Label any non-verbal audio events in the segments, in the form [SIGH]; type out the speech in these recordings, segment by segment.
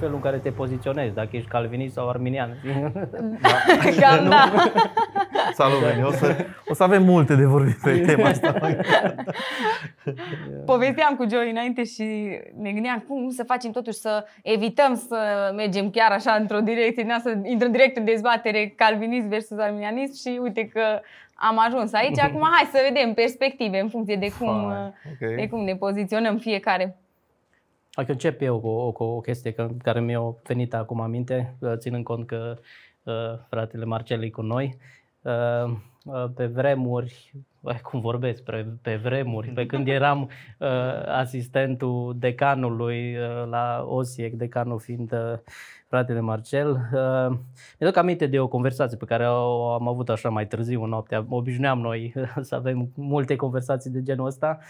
felul în care te poziționezi, dacă ești calvinist sau arminian. Da. [LAUGHS] Cam da. Salut, Veni. O să, o să avem multe de vorbit pe tema asta. [LAUGHS] Povesteam cu Joey înainte și ne gândeam cum să facem totuși să evităm să mergem chiar așa într-o direcție, din să intrăm direct în dezbatere calvinist versus arminianist și uite că am ajuns aici. Acum hai să vedem perspective în funcție de cum, Fine, ok. de cum ne poziționăm fiecare. Dacă încep eu cu o, cu o chestie că- care mi-a venit acum aminte, uh, ținând cont că uh, fratele Marcel e cu noi, uh, uh, pe vremuri, băi, cum vorbesc, pe, pe vremuri, pe când eram uh, asistentul decanului uh, la OSIEC, decanul fiind uh, fratele Marcel, uh, mi-aduc aminte de o conversație pe care o am avut așa mai târziu în noaptea. Obișnuiam noi [LAUGHS] să avem multe conversații de genul ăsta Uh,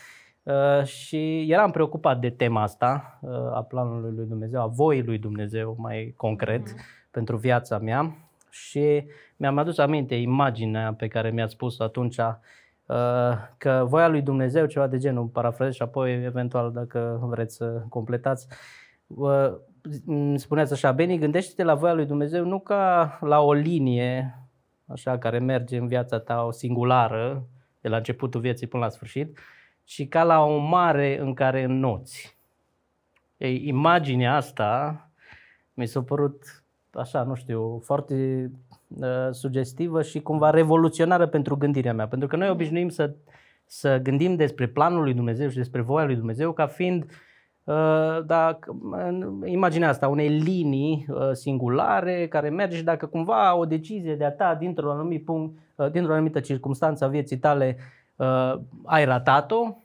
și eram preocupat de tema asta, uh, a planului lui Dumnezeu, a voii lui Dumnezeu mai concret pentru viața mea. Și mi-am adus aminte imaginea pe care mi-ați spus atunci uh, că voia lui Dumnezeu, ceva de genul, parafrazez și apoi eventual dacă vreți să completați, uh, îmi spuneați așa, Beni, gândește-te la voia lui Dumnezeu nu ca la o linie așa care merge în viața ta o singulară, de la începutul vieții până la sfârșit, ci ca la o mare în care înnoți. Ei, imaginea asta mi s-a părut așa, nu știu, foarte uh, sugestivă și cumva revoluționară pentru gândirea mea. Pentru că noi obișnuim să, să gândim despre planul lui Dumnezeu și despre voia lui Dumnezeu ca fiind uh, da, în imaginea asta, unei linii uh, singulare care merge și dacă cumva o decizie de a ta dintr-un anumit punct, uh, dintr-o anumită circunstanță a vieții tale uh, ai ratat-o,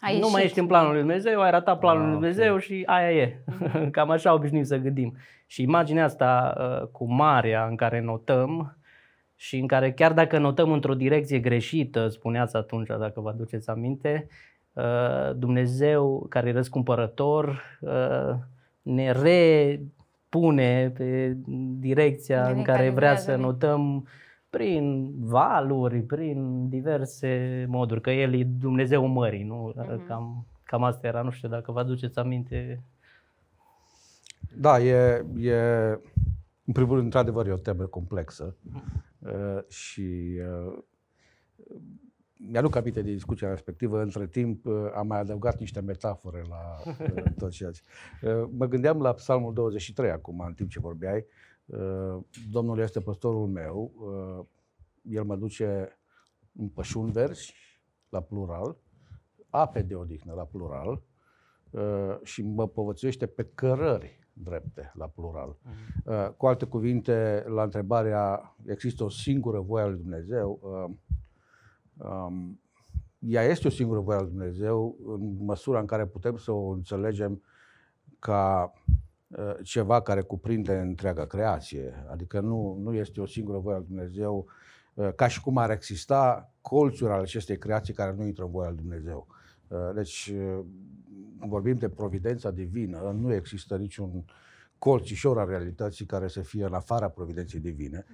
Ai nu mai ieșit. ești în planul lui Dumnezeu, ai ratat planul Ah, lui ok. Dumnezeu și aia e. [LAUGHS] Cam așa obișnuim să gândim. Și imaginea asta uh, cu marea în care notăm și în care chiar dacă notăm într-o direcție greșită, spuneați atunci, dacă vă aduceți aminte, uh, Dumnezeu care e răscumpărător uh, ne repune pe direcția Ne în care vrea să recalibrează, ne- notăm prin valuri, prin diverse moduri, că El e Dumnezeu mării, nu? Mhm. Cam, cam asta era, nu știu dacă vă aduceți aminte. Da, e, e, în primul rând, într-adevăr, e o temă complexă uh, și uh, mi-aduc aminte de discuția respectivă. Între timp uh, am mai adăugat niște metafore la uh, [LAUGHS] tot ceea ce... Uh, mă gândeam la Psalmul 23 acum, în timp ce vorbeai. Uh, Domnul este păstorul meu, uh, El mă duce în pășuni verzi, la plural, ape de odihnă, la plural, uh, și mă povățuiește pe cărări drepte, la plural. Uh, Cu alte cuvinte, la întrebarea, există o singură voie a lui Dumnezeu, uh, um, ea este o singură voie a lui Dumnezeu în măsura în care putem să o înțelegem ca uh, ceva care cuprinde întreaga creație. Adică nu, nu este o singură voie a lui Dumnezeu uh, ca și cum ar exista colțuri ale acestei creații care nu intră în voia lui Dumnezeu. Uh, Deci, uh, vorbim de providența divină, nu există niciun colțișor al realității care să fie în afara providenței divine.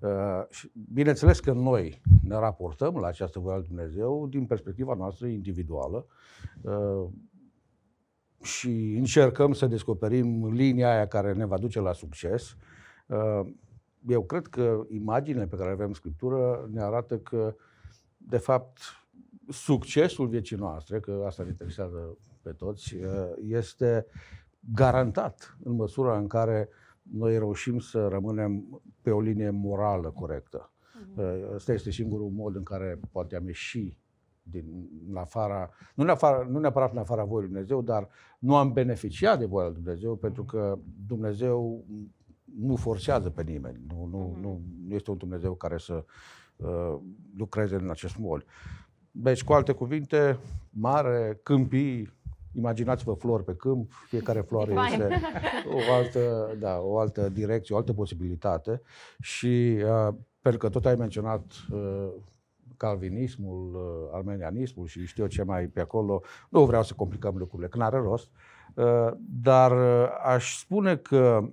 Uh, și Bineînțeles că noi ne raportăm la această voie a lui Dumnezeu din perspectiva noastră individuală uh, și încercăm să descoperim linia aia care ne va duce la succes. Uh, Eu cred că imaginile pe care le avem în Scriptură ne arată că, de fapt, succesul vieții noastre, că asta ne interesează pe toți, uh, este garantat în măsura în care noi reușim să rămânem pe o linie morală corectă. Uh, Ăsta este singurul mod în care poate am ieși din în afara, nu, în afara, nu neapărat în afara voii lui Dumnezeu, dar nu am beneficiat de voia lui Dumnezeu pentru că Dumnezeu nu forțează pe nimeni. Nu, nu, nu, nu este un Dumnezeu care să uh, lucreze în acest mod. Deci, cu alte cuvinte, mare, câmpii, imaginați-vă flori pe câmp, fiecare [LAUGHS] floare Fain. este o altă, da, o altă direcție, o altă posibilitate și uh, pentru că tot ai menționat uh, calvinismul, uh, armenianismul și știu eu ce mai pe acolo, nu vreau să complicăm lucrurile, că n-are rost, uh, dar uh, aș spune că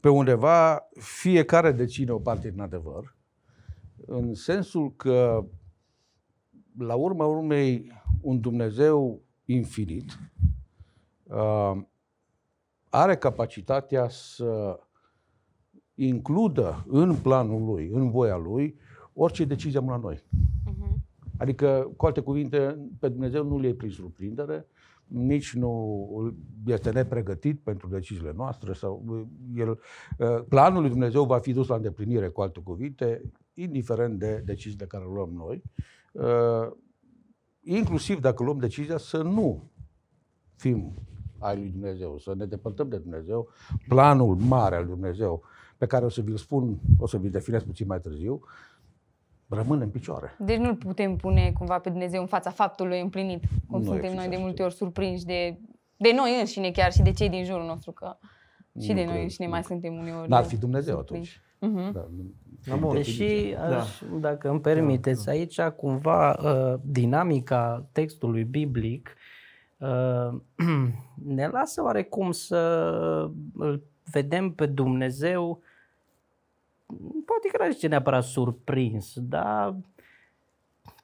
pe undeva fiecare deține o parte din adevăr, în sensul că la urma urmei un Dumnezeu infinit uh, are capacitatea să includă în planul lui, în voia lui, orice decizie am la noi. Uh-huh. Adică, cu alte cuvinte, pe Dumnezeu nu le-ai prin surprindere, nici nu este nepregătit pentru deciziile noastre sau el, planul lui Dumnezeu va fi dus la îndeplinire, cu alte cuvinte, indiferent de deciziile care le luăm noi, inclusiv dacă luăm decizia să nu fim ai lui Dumnezeu, să ne depărtăm de Dumnezeu, planul mare al lui Dumnezeu, pe care o să vi-l spun, o să vi-l definez puțin mai târziu, rămâne în picioare. Deci nu-L putem pune cumva pe Dumnezeu în fața faptului împlinit, cum nu suntem noi de multe ori surprinși de, de noi înșine chiar și de cei din jurul nostru, că și nu de noi înșine mai suntem uneori N-ar fi Dumnezeu surprinși. atunci. Uh-huh. Da, Deși, aș, da. dacă îmi permiteți, da, da. aici cumva uh, dinamica textului biblic uh, [CLEARS THROAT] ne lasă oarecum să îl vedem pe Dumnezeu poate că nu zice neapărat surprins, dar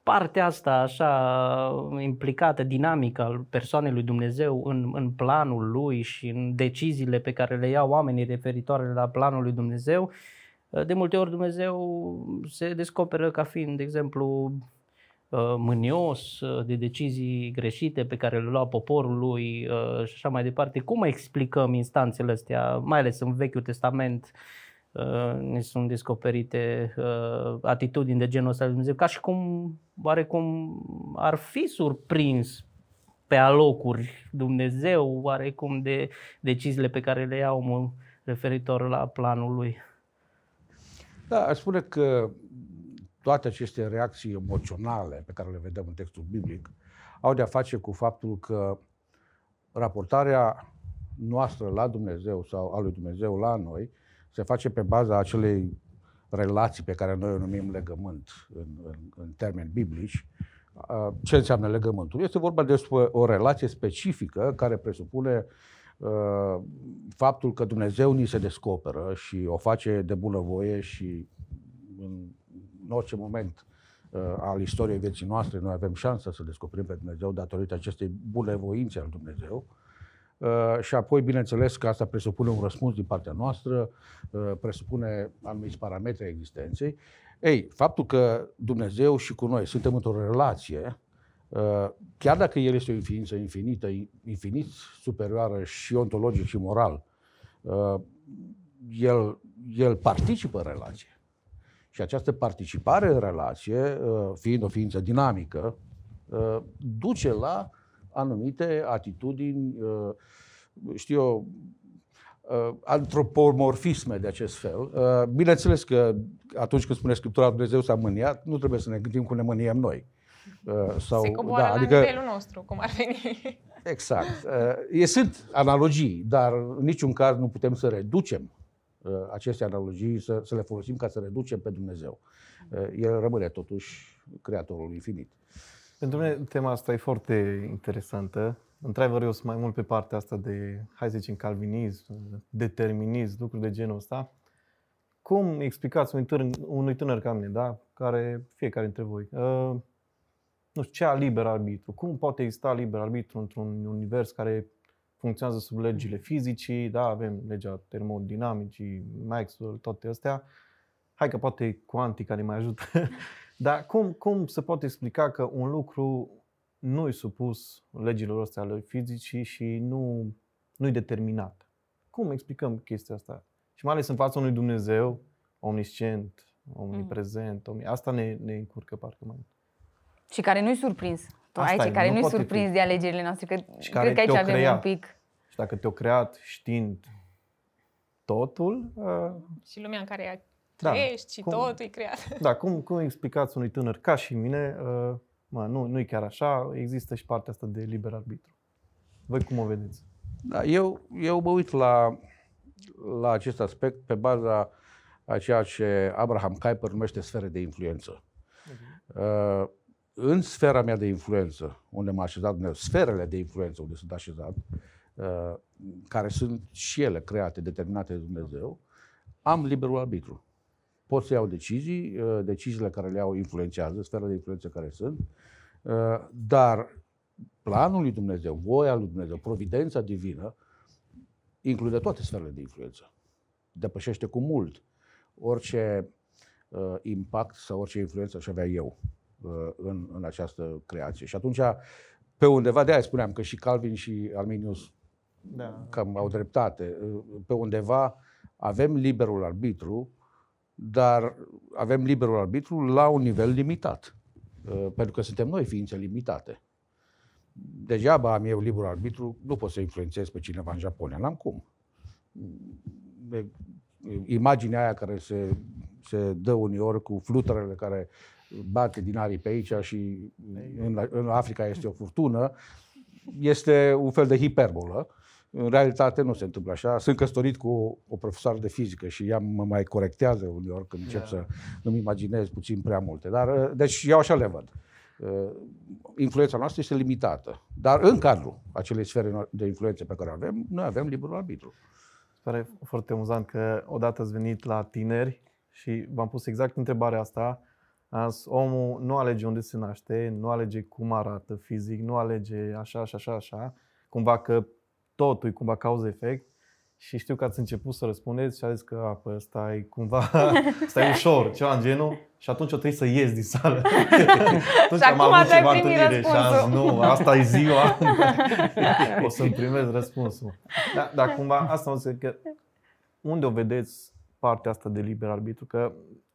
partea asta așa implicată, dinamică al persoanei lui Dumnezeu în, în planul lui și în deciziile pe care le iau oamenii referitoare la planul lui Dumnezeu, de multe ori Dumnezeu se descoperă ca fiind, de exemplu, mânios de decizii greșite pe care le lua poporul lui și așa mai departe. Cum explicăm instanțele astea, mai ales în Vechiul Testament, Uh, ne sunt descoperite uh, atitudini de genul ăsta de Dumnezeu, ca și cum oarecum ar fi surprins pe alocuri Dumnezeu oarecum de deciziile pe care le iau referitor la planul lui. Da, aș spune că toate aceste reacții emoționale pe care le vedem în textul biblic au de-a face cu faptul că raportarea noastră la Dumnezeu sau a lui Dumnezeu la noi se face pe baza acelei relații pe care noi o numim legământ în, în, în termeni biblici. Ce înseamnă legământul? Este vorba despre o relație specifică care presupune uh, faptul că Dumnezeu ni se descoperă și o face de bunăvoie și în, în orice moment uh, al istoriei vieții noastre noi avem șansa să descoperim pe Dumnezeu datorită acestei bunevoințe al Dumnezeu. Uh, Uh, și apoi, bineînțeles, că asta presupune un răspuns din partea noastră, uh, presupune anumiți parametri ai existenței. Ei, faptul că Dumnezeu și cu noi suntem într-o relație, uh, chiar dacă El este o ființă infinită, infinit superioară și ontologic și moral, El, el participă în relație. Și această participare în relație, fiind o ființă dinamică, duce la anumite atitudini, uh, știu eu, uh, antropomorfisme de acest fel. Uh, bineînțeles că atunci când spune Scriptura Dumnezeu s-a mâniat, nu trebuie să ne gândim cum ne mâniem noi. Sau, Se coboară da, la adică, nivelul nostru, cum ar veni. [LAUGHS] Exact. E, sunt analogii, dar în niciun caz nu putem să reducem aceste analogii, să, să le folosim ca să reducem pe Dumnezeu. El rămâne totuși Creatorul infinit. Pentru mine tema asta e foarte interesantă. Într-adevăr, eu sunt mai mult pe partea asta de, hai să zicem, calvinism, determinism, lucruri de genul ăsta. Cum explicați unui tânăr, unui tânăr ca mine, da? care fiecare dintre voi, uh, nu știu, ce a liber arbitru? Cum poate exista liber arbitru într-un univers care funcționează sub legile fizicii, da, avem legea termodinamicii, Maxwell, toate astea. Hai că poate cuantica ne mai ajută [LAUGHS] Dar cum, cum se poate explica că un lucru nu e supus legilor astea ale fizicii și nu, nu e determinat? Cum explicăm chestia asta? Și mai ales în fața unui Dumnezeu omniscient, omniprezent, omni... asta ne, ne încurcă parcă mai mult. Și care nu-i surprins. Tu Asta aici, e, care nu-i surprins fi. de alegerile noastre, că și cred că aici avem creat. un pic... Și dacă te-o creat știind totul... Uh... Și lumea în care da. trăiești și cum, totul e creat. [LAUGHS] Da, cum, cum explicați unui tânăr ca și mine, uh, mă, nu, nu e chiar așa, există și partea asta de liber arbitru. Voi cum o vedeți? Da, eu, eu mă uit la, la acest aspect pe baza a ceea ce Abraham Kuyper numește sfere de influență. Uh-huh. Uh, în sfera mea de influență, unde m-a așezat Dumnezeu, sferele de influență unde sunt așezat, uh, care sunt și ele create, determinate de Dumnezeu, am liberul arbitru pot să iau decizii, uh, deciziile care le iau influențează, sfera de influență care sunt, uh, dar planul lui Dumnezeu, voia lui Dumnezeu, providența divină, include toate sferele de influență. Depășește cu mult orice uh, impact sau orice influență aș avea eu uh, în, în această creație. Și atunci, pe undeva, de aia spuneam că și Calvin și Arminius da. cam au dreptate. Uh, pe undeva avem liberul arbitru, dar avem liberul arbitru la un nivel limitat. Uh, pentru că suntem noi ființe limitate. Degeaba am eu liberul arbitru, nu pot să influențez pe cineva în Japonia, n-am cum. Imaginea aia care se, se dă uneori cu fluturele care bate din aripi pe aici și în, în Africa este o furtună, este un fel de hiperbolă. În realitate nu se întâmplă așa. Sunt căsătorit cu o profesoară de fizică și ea mă mai corectează uneori când încep da. să îmi imaginez puțin prea multe. Dar, deci eu așa le văd. Uh, influența noastră este limitată. Dar în cadrul acelei sfere de influențe pe care avem, noi avem liberul arbitru. Pare foarte amuzant că odată ați venit la tineri și v-am pus exact întrebarea asta. Azi, omul nu alege unde se naște, nu alege cum arată fizic, nu alege așa și așa, așa. Cumva că totul e cumva cauză-efect. Și știu că ați început să răspundeți și a zis că a, pă, ăsta e cumva, [LAUGHS] ăsta e ușor, ceva în genul. Și atunci o trebuie să ies din sală. [LAUGHS] atunci am avut ceva întâlnire și am zis, nu, asta e ziua. [LAUGHS] o să-mi primez răspunsul. Dar da, cumva asta mă zic că unde o vedeți partea asta de liber arbitru? Că,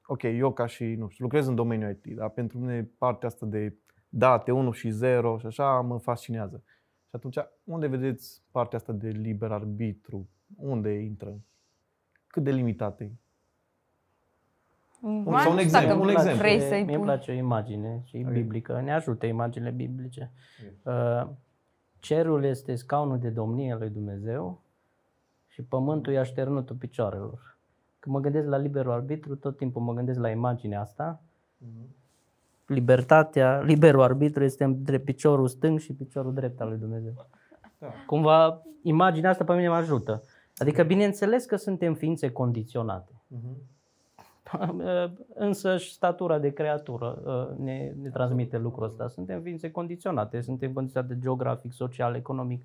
ok, eu ca și, nu știu, lucrez în domeniul IT, dar pentru mine partea asta de date 1 și 0 și așa mă fascinează. Și atunci, unde vedeți partea asta de liber arbitru? Unde intră? Cât de limitate e? Un, sau un exemplu. Un exemplu. Vrei să-i Mie îmi place o imagine și okay. biblică. Ne ajută imaginile biblice. Uh, cerul este scaunul de domnie al lui Dumnezeu și pământul e așternutul picioarelor. Când mă gândesc la liberul arbitru, tot timpul mă gândesc la imaginea asta. Uh-huh libertatea, liberul arbitru este între piciorul stâng și piciorul drept al lui Dumnezeu. Da. Cumva, imaginea asta pe mine mă ajută. Adică, bineînțeles că suntem ființe condiționate. Uh-huh. [LAUGHS] Însă și statura de creatură uh, ne, ne transmite lucrul ăsta. Suntem ființe condiționate, suntem condiționate geografic, social, economic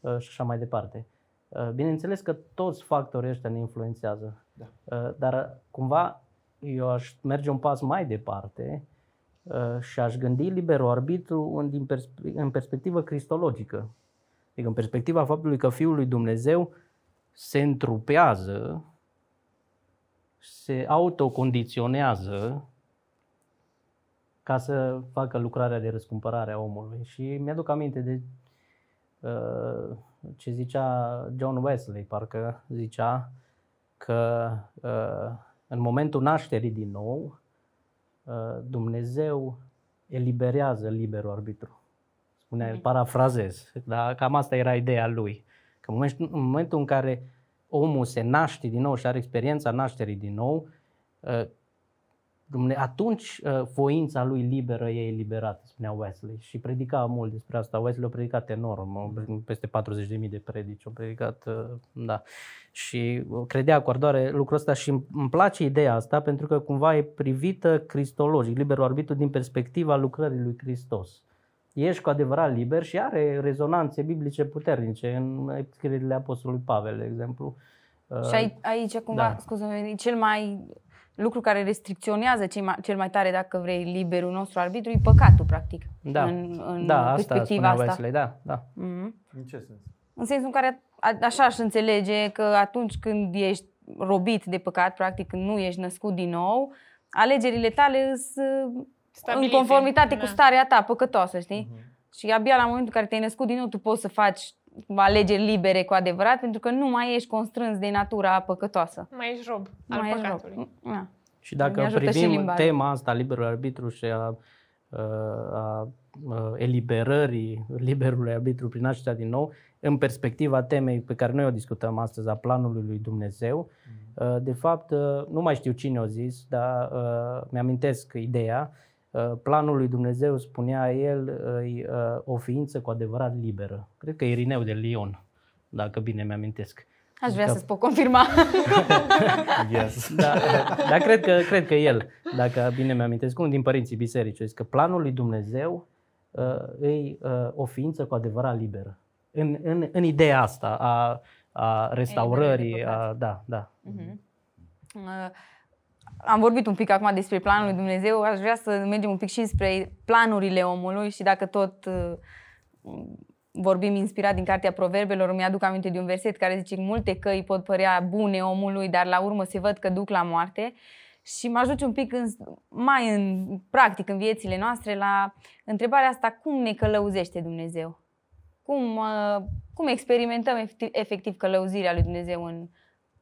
uh, și așa mai departe. Uh, bineînțeles că toți factorii ăștia ne influențează. Da. Dar cumva eu aș merge un pas mai departe Uh, și aș gândi liberul arbitru în, din perspe- în perspectivă cristologică. Adică în perspectiva faptului că Fiul lui Dumnezeu se întrupează, se autocondiționează ca să facă lucrarea de răscumpărare a omului. Și mi-aduc aminte de uh, ce zicea John Wesley, parcă zicea că uh, în momentul nașterii din nou, Uh, Dumnezeu eliberează liberul arbitru. Spunea, mm. parafrazez, dar cam asta era ideea lui. Că în momentul în care omul se naște din nou și are experiența nașterii din nou, uh, atunci uh, voința lui liberă e eliberată, spunea Wesley. Și predica mult despre asta. Wesley a predicat enorm, peste 40.000 de predici, a predicat, uh, da. Și credea cu ardoare lucrul ăsta și îmi place ideea asta pentru că cumva e privită cristologic, liberul arbitru din perspectiva lucrării lui Hristos. Ești cu adevărat liber și are rezonanțe biblice puternice în scrierile Apostolului Pavel, de exemplu. Și aici, cumva, da. scuze cel mai lucru care restricționează cel mai, cel mai tare, dacă vrei, liberul nostru arbitru, e păcatul, practic. Da, în, în da perspectiva asta. Wesley, da, da. Mm-hmm. În ce sens? În sensul în care a, așa aș înțelege că atunci când ești robit de păcat, practic când nu ești născut din nou, alegerile tale sunt în conformitate da. cu starea ta păcătoasă, știi? Uh-huh. Și abia la momentul în care te-ai născut din nou, tu poți să faci alegeri libere cu adevărat, pentru că nu mai ești constrâns de natura păcătoasă. Mai ești rob al mai păcatului. Rob. Da. Și dacă privim și tema asta, liberul arbitru și a, a, a, a eliberării liberului arbitru prin nașterea din nou, în perspectiva temei pe care noi o discutăm astăzi, a planului lui Dumnezeu, mm. de fapt, nu mai știu cine o zis, dar mi-amintesc ideea, Uh, planul lui Dumnezeu, spunea el, e uh, o ființă cu adevărat liberă. Cred că Irineu de Lion, dacă bine mi-amintesc. Aș vrea să-ți pot confirma. [LAUGHS] yes. da, dar cred că, cred că el, dacă bine mi-amintesc, unul din părinții bisericii, că planul lui Dumnezeu e o ființă cu adevărat liberă. În, în, în ideea asta a, a restaurării, a, da, da. Uh-huh. Uh, am vorbit un pic acum despre planul lui Dumnezeu, aș vrea să mergem un pic și spre planurile omului și dacă tot uh, vorbim inspirat din Cartea Proverbelor, îmi aduc aminte de un verset care zice că multe căi pot părea bune omului, dar la urmă se văd că duc la moarte. Și mă ajut un pic în, mai în practic în viețile noastre la întrebarea asta, cum ne călăuzește Dumnezeu? Cum, uh, cum experimentăm efectiv, efectiv călăuzirea lui Dumnezeu în,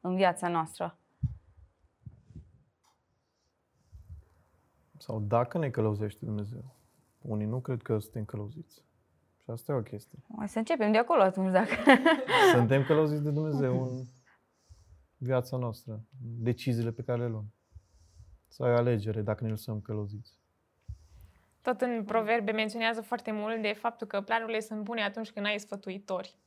în viața noastră? Sau dacă ne călăuzește Dumnezeu. Unii nu cred că suntem călăuziți. Și asta e o chestie. Hai să începem de acolo atunci, dacă... [LAUGHS] Suntem călăuziți de Dumnezeu în viața noastră, deciziile pe care le luăm. Să ai alegere dacă ne lăsăm călăuziți. Tot în proverbe menționează foarte mult de faptul că planurile sunt bune atunci când ai sfătuitori.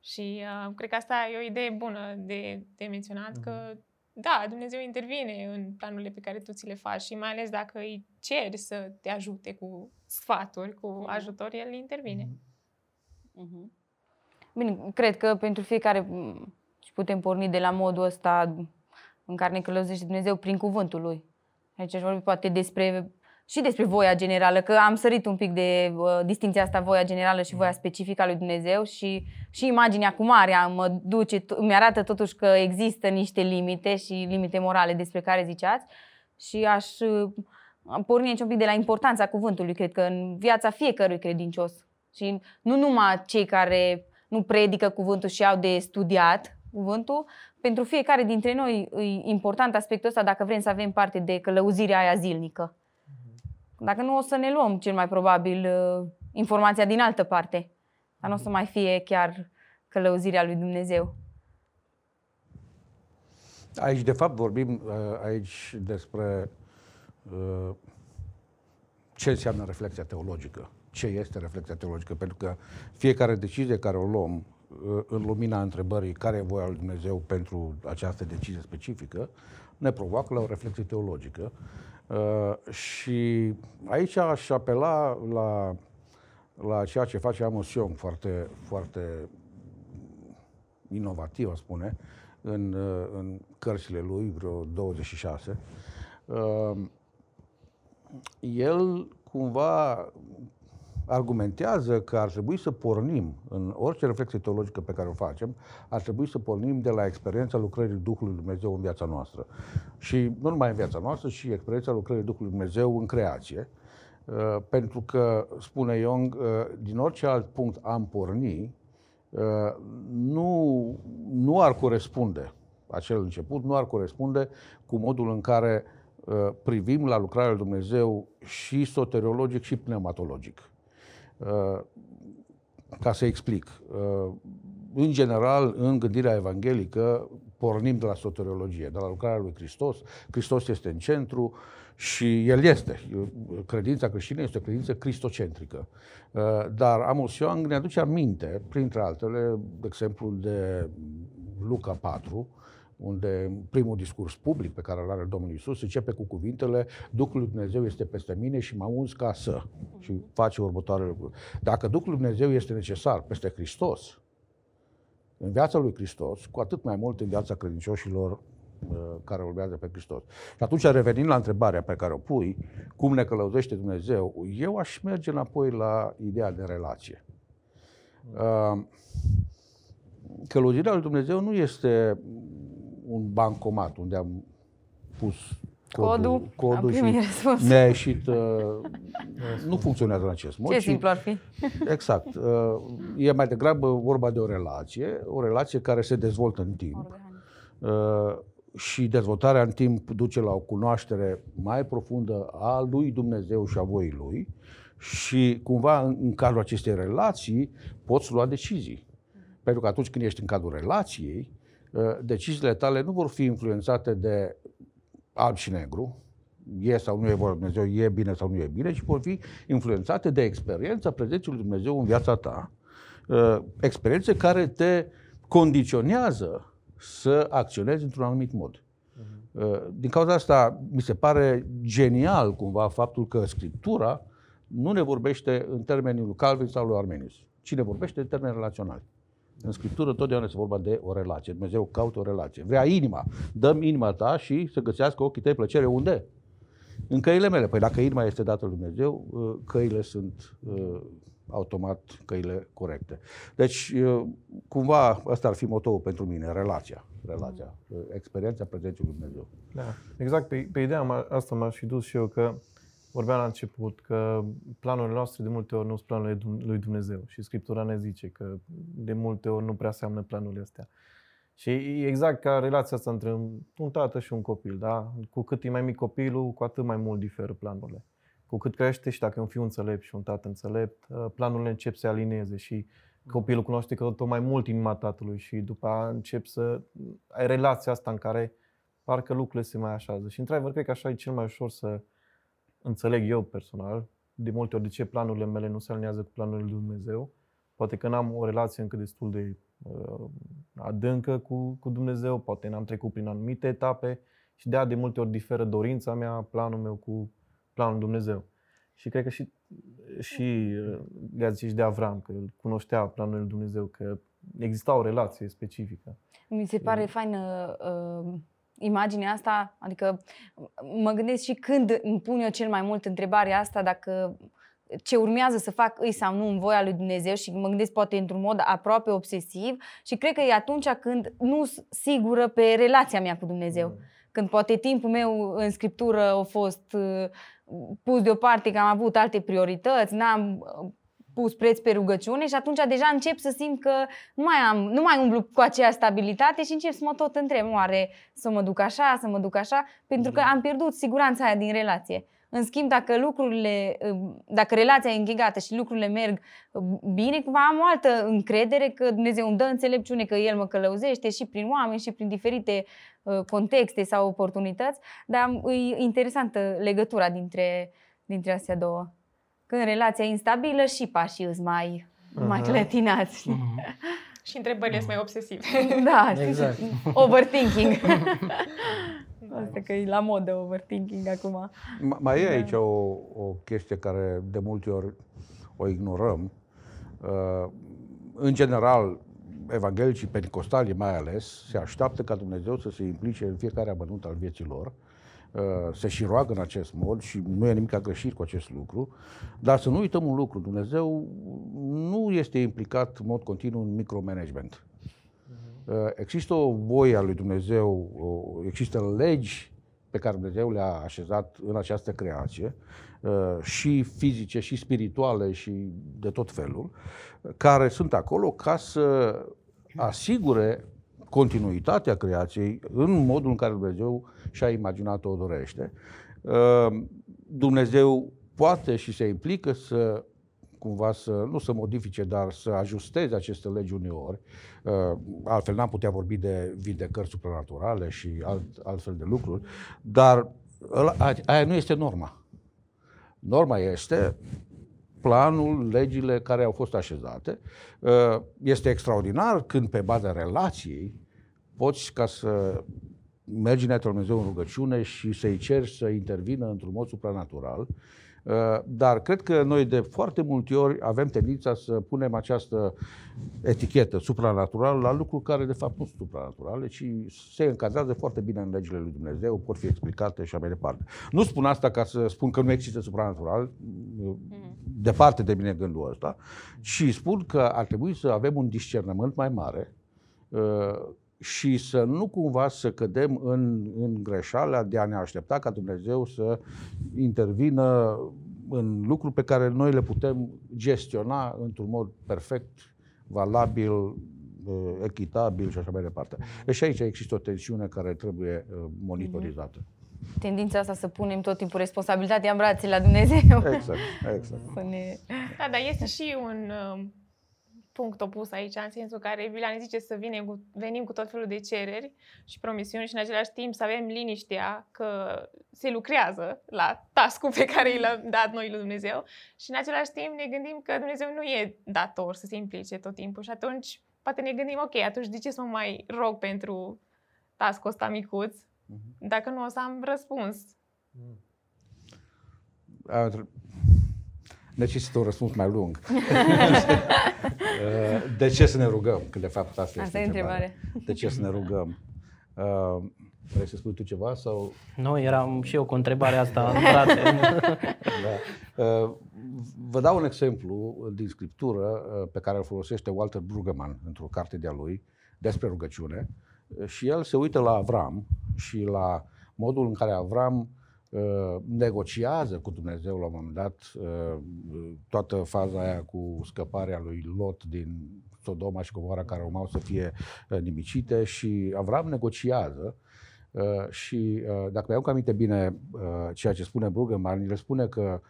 Și uh, cred că asta e o idee bună de, de menționat, mm-hmm. că da, Dumnezeu intervine în planurile pe care tu ți le faci și mai ales dacă îi ceri să te ajute cu sfaturi, cu uh-huh. ajutor, el intervine. Uh-huh. Bine, cred că pentru fiecare și putem porni de la modul ăsta în care ne călăuzește Dumnezeu prin cuvântul Lui. Aici aș vorbi poate despre și despre voia generală, că am sărit un pic de uh, distinția asta, voia generală și voia specifică a lui Dumnezeu și, și imaginea cu marea mă duce, mi arată totuși că există niște limite și limite morale despre care ziceați și aș uh, porni un pic de la importanța cuvântului, cred că în viața fiecărui credincios și nu numai cei care nu predică cuvântul și au de studiat cuvântul, pentru fiecare dintre noi e important aspectul ăsta dacă vrem să avem parte de călăuzirea aia zilnică. Dacă nu, o să ne luăm cel mai probabil uh, informația din altă parte. Dar nu o să mai fie chiar călăuzirea lui Dumnezeu. Aici, de fapt, vorbim uh, aici despre uh, ce înseamnă reflexia teologică. Ce este reflexia teologică? Pentru că fiecare decizie care o luăm în lumina întrebării care e voia lui Dumnezeu pentru această decizie specifică, ne provoacă la o reflexie teologică Uh, și aici aș apela la, la ceea ce face Amos Young, foarte, foarte inovativ, aș spune, în, uh, în cărțile lui, vreo 26. Uh, el cumva argumentează că ar trebui să pornim, în orice reflexie teologică pe care o facem, ar trebui să pornim de la experiența lucrării Duhului Dumnezeu în viața noastră. Și nu numai în viața noastră, ci experiența lucrării Duhului Dumnezeu în creație. Uh, pentru că, spune Young, uh, din orice alt punct am porni, uh, nu, nu ar corespunde, acel început nu ar corespunde cu modul în care privim la lucrarea lui Dumnezeu și soteriologic și pneumatologic. Uh, ca să explic. Uh, în general, în gândirea evanghelică, pornim de la soteriologie, de la lucrarea lui Hristos. Hristos este în centru și El este. Credința creștină este o credință cristocentrică. Uh, dar Amos Young ne aduce aminte, printre altele, de exemplu, de Luca 4, unde primul discurs public pe care îl are Domnul Isus începe cu cuvintele Duhul lui Dumnezeu este peste mine și m-a uns ca să și face următoarele lucruri. Dacă Duhul lui Dumnezeu este necesar peste Hristos, în viața lui Hristos, cu atât mai mult în viața credincioșilor uh, care urmează pe Hristos. Și atunci, revenind la întrebarea pe care o pui, cum ne călăuzește Dumnezeu, eu aș merge înapoi la ideea de relație. Uh, călăuzirea lui Dumnezeu nu este un bancomat unde am pus codul, codul, codul și răspuns. ne-a ieșit, uh, [LAUGHS] nu funcționează în acest mod. Ce simplu ar fi. [LAUGHS] Exact. Uh, e mai degrabă vorba de o relație, o relație care se dezvoltă în timp. Uh, și dezvoltarea în timp duce la o cunoaștere mai profundă a lui Dumnezeu și a voii lui și cumva în, în cadrul acestei relații poți lua decizii. Pentru că atunci când ești în cadrul relației, Uh, deciziile tale nu vor fi influențate de alb și negru, e sau nu e vorba Dumnezeu, e bine sau nu e bine, ci vor fi influențate de experiența prezenței lui Dumnezeu în viața ta. Uh, experiențe care te condiționează să acționezi într-un anumit mod. Mhm. Uh, din cauza asta, mi se pare genial cumva faptul că Scriptura nu ne vorbește în termenii lui Calvin sau lui Armenius, ci ne vorbește în termeni relaționali. În Scriptură totdeauna este vorba de o relație. Dumnezeu caută o relație. Vrea inima. Dăm inima ta și să găsească ochii tăi plăcere unde? În căile mele. Păi dacă inima este dată lui Dumnezeu, uh, căile sunt uh, automat căile corecte. Deci, uh, cumva, ăsta ar fi motoul pentru mine, relația. Relația, experiența prezenței lui Dumnezeu. Da, exact. Pe, pe ideea asta m-aș fi dus și eu că vorbeam la început că planurile noastre de multe ori nu sunt planurile lui Dumnezeu și Scriptura ne zice că de multe ori nu prea seamnă planurile astea. Și e exact ca relația asta între un tată și un copil, da? Cu cât e mai mic copilul, cu atât mai mult diferă planurile. Cu cât crește și dacă e un fiu înțelept și un tată înțelept, uh, planurile încep să se alinieze și copilul cunoaște că tot mai mult inima tatălui și după aia încep să ai relația asta în care parcă lucrurile se mai așează. Și într-adevăr, cred că așa e cel mai ușor să înțeleg eu personal, de multe ori de ce planurile mele nu se aliniază cu planurile lui Dumnezeu. Poate că n-am o relație încă destul de uh, adâncă cu, cu Dumnezeu, poate n-am trecut prin anumite etape și de a de multe ori diferă dorința mea, planul meu cu planul Dumnezeu. Și cred că și, și uh, le-ați zis de Avram, că el cunoștea planul lui Dumnezeu, că exista o relație specifică. Mi se pare faină uh, imaginea asta, adică mă gândesc și când îmi pun eu cel mai mult întrebarea asta, dacă ce urmează să fac îi sau nu în voia lui Dumnezeu și mă gândesc poate într-un mod aproape obsesiv și cred că e atunci când nu sunt sigură pe relația mea cu Dumnezeu. Mm. Când poate timpul meu în scriptură a fost uh, pus deoparte că am avut alte priorități, n-am pus preț pe rugăciune și atunci deja încep să simt că nu mai, am, nu mai umblu cu aceea stabilitate și încep să mă tot întreb, oare să mă duc așa, să mă duc așa, pentru că am pierdut siguranța aia din relație. În schimb, dacă lucrurile, dacă relația e închegată și lucrurile merg bine, cumva am o altă încredere că Dumnezeu îmi dă înțelepciune, că El mă călăuzește și prin oameni și prin diferite uh, contexte sau oportunități, dar e interesantă legătura dintre, dintre astea două când relația e instabilă și pașii îți mai, uh-huh. mai clătinați. Uh-huh. [LAUGHS] și întrebările sunt mai obsesive. [LAUGHS] da, [LAUGHS] exact. overthinking. Asta că e la modă overthinking acum. Mai e aici o, o chestie care de multe ori o ignorăm. Uh, în general, evanghelicii pentecostali mai ales se așteaptă ca Dumnezeu să se implice în fiecare amănunt al vieții lor Uh, se și roagă în acest mod și nu e nimic greșit cu acest lucru, dar să nu uităm un lucru, Dumnezeu nu este implicat în mod continuu în micromanagement. Uh, există o voie a lui Dumnezeu, există legi pe care Dumnezeu le-a așezat în această creație, uh, și fizice, și spirituale, și de tot felul, care sunt acolo ca să asigure continuitatea creației în modul în care Dumnezeu și-a imaginat-o o dorește. Uh, Dumnezeu poate și se implică să cumva să, nu să modifice, dar să ajusteze aceste legi uneori. Uh, altfel n-am putea vorbi de vindecări supranaturale și alt, altfel de lucruri, dar aia nu este norma. Norma este planul, legile care au fost așezate. Uh, este extraordinar când pe baza relației poți ca să mergi înaintea Dumnezeu în rugăciune și să-i ceri să intervină într-un mod supranatural. Uh, dar cred că noi de foarte multe ori avem tendința să punem această etichetă supranatural la lucruri care de fapt nu sunt supranaturale, ci se încadrează foarte bine în legile lui Dumnezeu, pot fi explicate și așa mai departe. Nu spun asta ca să spun că nu există supranatural, mm. departe de mine gândul ăsta, ci spun că ar trebui să avem un discernământ mai mare uh, și să nu cumva să cădem în, în greșeala de a ne aștepta ca Dumnezeu să intervină în lucruri pe care noi le putem gestiona într-un mod perfect, valabil, uh, echitabil și așa mai departe. Deci aici există o tensiune care trebuie uh, monitorizată. Tendința asta să punem tot timpul responsabilitatea în brațe la Dumnezeu. Exact, exact. [LAUGHS] Să ne... Da, dar este și un uh, punct opus aici, în sensul care Biblia ne zice să vine cu, venim cu tot felul de cereri și promisiuni și în același timp să avem liniștea că se lucrează la tascul pe care i l-a dat noi lui Dumnezeu și în același timp ne gândim că Dumnezeu nu e dator să se implice tot timpul și atunci poate ne gândim, ok, atunci de ce să mă mai rog pentru tascul ăsta micuț mhm. dacă nu o să am răspuns? Necesită un răspuns mai lung. [LAUGHS] Uh, de ce să ne rugăm? Că de fapt asta, Asta este e întrebare. De ce să ne rugăm? Uh, vrei să spui tu ceva sau... Nu, eram și eu cu întrebarea asta în brațe. [LAUGHS] Da. Uh, Vă dau un exemplu din scriptură uh, pe care îl folosește Walter Brueggemann într-o carte de-a lui despre rugăciune Uh, și el se uită la Avram și la modul în care Avram uh, negociază cu Dumnezeu la un moment dat uh, toată faza aia cu scăparea lui Lot din Sodoma și Gomora care urmau să fie uh, nimicite și Avram negociază uh, și uh, dacă mi-au aminte bine uh, ceea ce spune Brueggemann, el spune că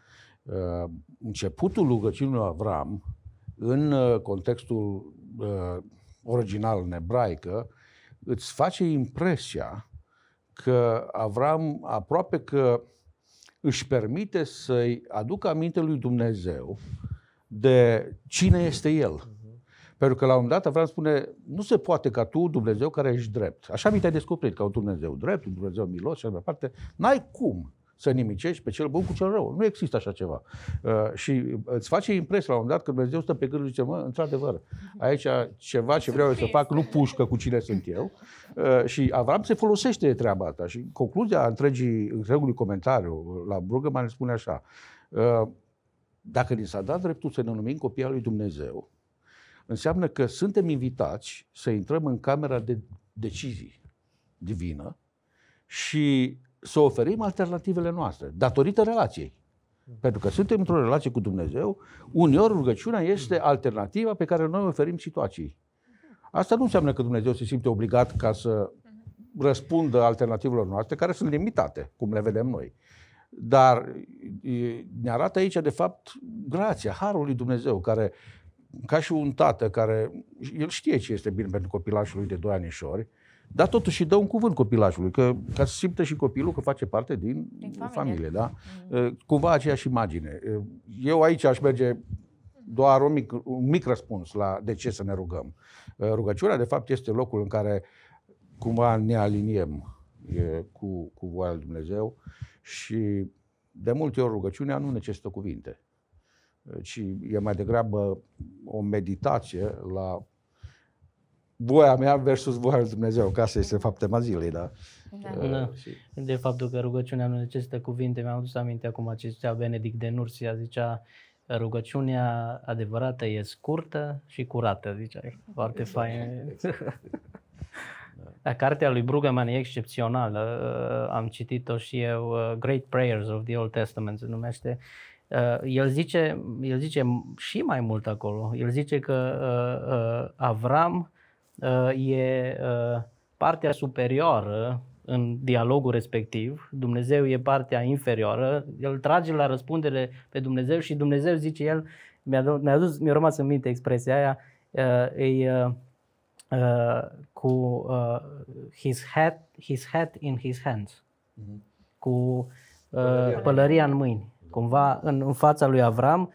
uh, începutul rugăciunii lui Avram în uh, contextul uh, original în ebraică îți face impresia că Avram aproape că își permite să-i aducă aminte lui Dumnezeu de cine este el. Pentru că la un moment dat Avram spune, nu se poate ca tu, Dumnezeu care ești drept. Așa mi te-ai descoperit ca un Dumnezeu drept, un Dumnezeu milos și așa mai departe. N-ai cum să nimicești pe cel bun cu cel rău. Nu există așa ceva. Uh, și îți face impresia la un moment dat că Dumnezeu stă pe gând și zice, mă, într-adevăr, aici ceva ce vreau eu să fac nu pușcă cu cine sunt eu. Uh, și Avram se folosește de treaba asta. Și concluzia întregii, întregului comentariu la Brueggemann spune așa, uh, dacă ni s-a dat dreptul să ne numim copii al lui Dumnezeu, înseamnă că suntem invitați să intrăm în camera de decizii divină și să oferim alternativele noastre, datorită relației. Pentru că suntem într-o relație cu Dumnezeu, uneori rugăciunea este alternativa pe care noi o oferim situației. Asta nu înseamnă că Dumnezeu se simte obligat ca să răspundă alternativelor noastre, care sunt limitate, cum le vedem noi. Dar e, ne arată aici, de fapt, grația, harul lui Dumnezeu, care, ca și un tată care, el știe ce este bine pentru copilașul lui de doi anișori, dar totuși îi dă un cuvânt copilașului, că, ca să simtă și copilul că face parte din, Din familie. familie. familie da? Mm. Cumva aceeași imagine. Eu aici aș merge doar un mic, un mic răspuns la de ce să ne rugăm. Rugăciunea, de fapt, este locul în care cumva ne aliniem e, cu, cu voia lui Dumnezeu și de multe ori rugăciunea nu necesită cuvinte, ci e mai degrabă o meditație la voia mea versus voia lui Dumnezeu, că asta este fapt tema zilei, da? Da. Da. Și, De faptul că rugăciunea nu necesită cuvinte, mi-am adus aminte acum ce zicea Benedict de Nursia, zicea rugăciunea adevărată e scurtă și curată, zicea el. Foarte fain. Da, cartea lui Brueggemann e excepțională. Uh, Am citit-o și eu, uh, Great Prayers of the Old Testament se numește. Uh, El zice, el zice și mai mult acolo. El zice că uh, uh, Avram uh, e uh, partea superioară în dialogul respectiv, Dumnezeu e partea inferioară, el trage la răspundere pe Dumnezeu și Dumnezeu zice el, mi-a, du- mi-a, dus, mi-a rămas în minte expresia aia, uh, e uh, uh, cu uh, his, hat, his hat in his hands, cu uh, pălăria în mâini, cumva în, în fața lui Avram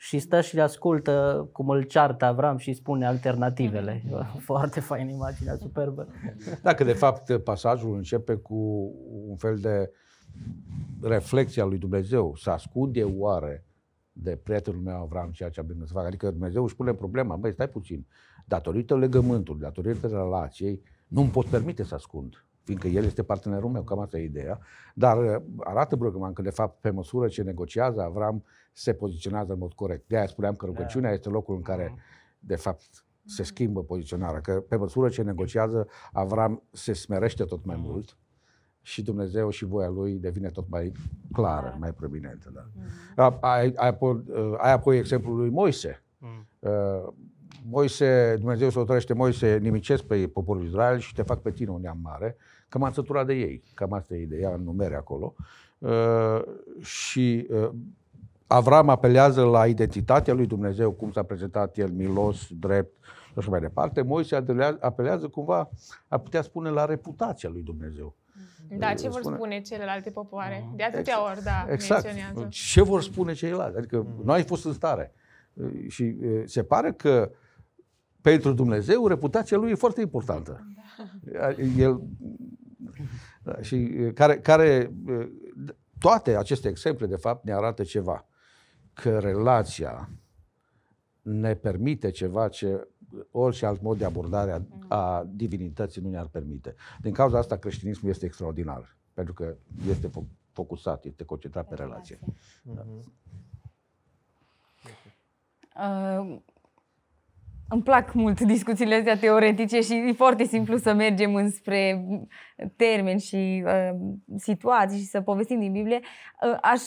și stă și le ascultă cum îl ceartă Avram și spune alternativele. [LAUGHS] Foarte fain imaginea, superbă. Dacă de fapt pasajul începe cu un fel de reflexia lui Dumnezeu, să ascunde oare de prietenul meu Avram ceea ce a venit să facă. Adică Dumnezeu își pune problema, băi, stai puțin, datorită legământului, datorită relației, nu îmi pot permite să ascund, fiindcă el este partenerul meu, cam asta e ideea. Dar uh, arată Bruggeman că, de fapt, pe măsură ce negociază, Avram se poziționează în mod corect. De aia spuneam că rugăciunea este locul în care, de fapt, se schimbă poziționarea. Că pe măsură ce negociază, Avram se smerește tot mai mult și Dumnezeu și voia lui devine tot mai clară, mai preeminentă. Da. A- Ai, ai, apoi, ai apoi exemplul lui Moise. Uh, Moise, Dumnezeu se hotărăște, Moise, nimicesc pe poporul Israel și te fac pe tine un neam mare, că m-am săturat de ei. Cam asta e ideea în numere acolo. Uh, și uh, Avram apelează la identitatea lui Dumnezeu, cum s-a prezentat el, milos, drept și așa mai departe. Moise apelează, apelează cumva, a putea spune, la reputația lui Dumnezeu. Da, ce vor Spune- spune celelalte popoare? De atâtea ori, da, Exact. menționează. Ce vor spune ceilalți? Adică nu ai fost în stare. Și e, se pare că pentru Dumnezeu reputația lui e foarte importantă. El, da, și e, care, care e, toate aceste exemple, de fapt, ne arată ceva. că relația ne permite ceva ce orice alt mod de abordare a, a divinității nu ne-ar permite. Din cauza asta creștinismul este extraordinar, pentru că este fo- focusat, este concentrat pe relație. Uh, îmi plac mult discuțiile astea teoretice și e foarte simplu să mergem înspre termeni și uh, situații și să povestim din Biblie. Uh, aș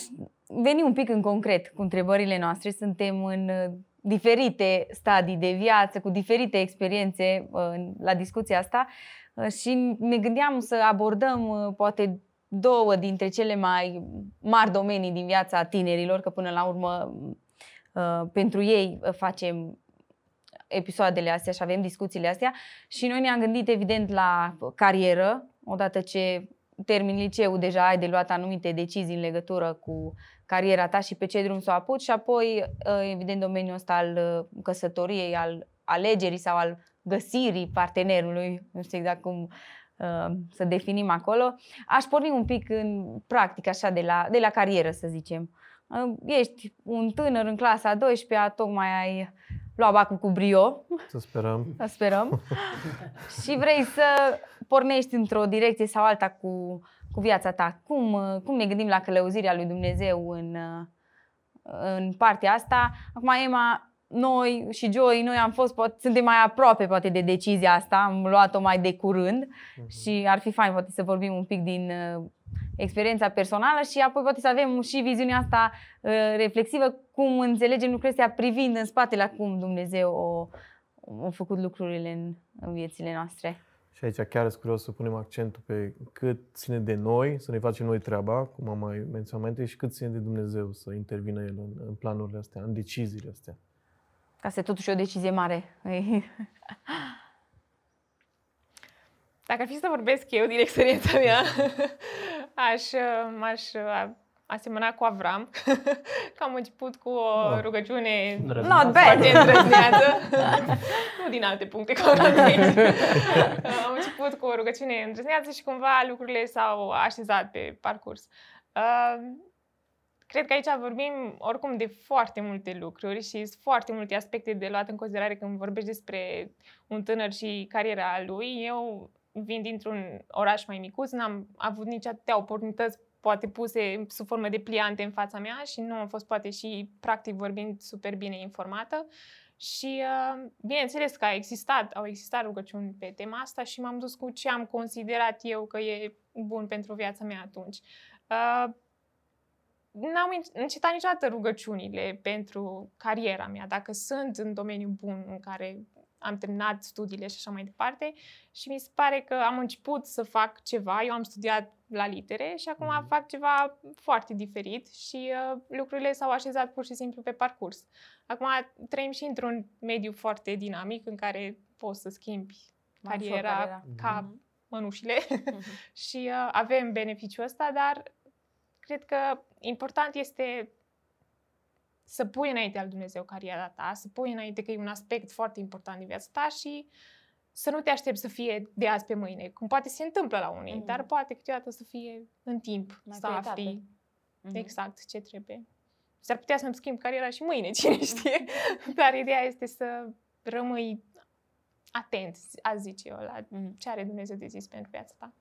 veni un pic în concret cu întrebările noastre. Suntem în uh, diferite stadii de viață, cu diferite experiențe uh, la discuția asta uh, și ne gândeam să abordăm uh, poate două dintre cele mai mari domenii din viața tinerilor, că până la urmă uh, pentru ei uh, facem episoadele astea și avem discuțiile astea și noi ne-am gândit evident la carieră, odată ce termin liceul deja ai de luat anumite decizii în legătură cu cariera ta și pe ce drum să o apuci și apoi uh, evident domeniul ăsta al uh, căsătoriei, al alegerii sau al găsirii partenerului, nu știu exact cum uh, să definim acolo. Aș porni un pic în practic așa de la, de la carieră să zicem. Uh, Ești un tânăr în clasa a 12-a, tocmai ai luat bacul cu brio, Să sperăm. să sperăm, și vrei să pornești într-o direcție sau alta cu, cu viața ta. Cum, uh, cum ne gândim la călăuzirea lui Dumnezeu în, uh, în partea asta? Acum, Emma, noi și Joy, noi am fost, poate, suntem mai aproape poate de decizia asta, am luat-o mai de curând și ar fi fain poate să vorbim un pic din uh, experiența personală și apoi poate să avem și viziunea asta uh, reflexivă, cum înțelegem lucrurile astea privind în spatele acum Dumnezeu o, a făcut lucrurile în, în viețile noastre. Și aici chiar sunt curios să punem accentul pe cât ține de noi, să ne facem noi treaba, cum am mai menționat mai întâi, și cât ține de Dumnezeu să intervină El în, în planurile astea, în deciziile astea. Ca să totuși o decizie mare. [LAUGHS] Dacă ar fi să vorbesc eu din experiența mea, [LAUGHS] aș, m-aș asemăna cu Avram, [LAUGHS] că am început cu o Ah. rugăciune Îndrăzneață. Not bad. foarte îndrăzneață, nu din alte puncte connotate. am început cu o rugăciune îndrăzneață și cumva lucrurile s-au așezat pe parcurs. Uh, Cred că aici vorbim oricum de foarte multe lucruri și sunt foarte multe aspecte de luat în considerare când vorbești despre un tânăr și cariera lui. Eu vin dintr-un oraș mai micuț, n-am avut nici atâtea oportunități poate puse sub formă de pliante în fața mea și nu am fost poate și practic vorbind super bine informată. Și uh, bineînțeles că a existat, au existat rugăciuni pe tema asta și m-am dus cu ce am considerat eu că e bun pentru viața mea atunci. Uh, n-am înc- încetat niciodată rugăciunile pentru cariera mea, dacă sunt în domeniul bun în care am terminat studiile și așa mai departe și mi se pare că am început să fac ceva, eu am studiat la litere și acum Mhm. fac ceva foarte diferit și uh, lucrurile s-au așezat pur și simplu pe parcurs. Acum trăim și într-un mediu foarte dinamic în care poți să schimbi Mai ușor cariera, cariera. ca mănușile Mhm. [LAUGHS] și uh, avem beneficiul ăsta, dar cred că important este să pui înainte al Dumnezeu cariera ta, să pui înainte că e un aspect foarte important din viața ta și să nu te aștepți să fie de azi pe mâine, cum poate se întâmplă la unii, Mhm. dar poate câteodată să fie în timp, Mai să pe etape. afli Mhm. exact ce trebuie. S-ar putea să-mi schimb cariera și mâine, [LAUGHS] cine știe, [LAUGHS] dar ideea este să rămâi atent, aș zice eu, la Mhm. ce are Dumnezeu de zis pentru viața ta.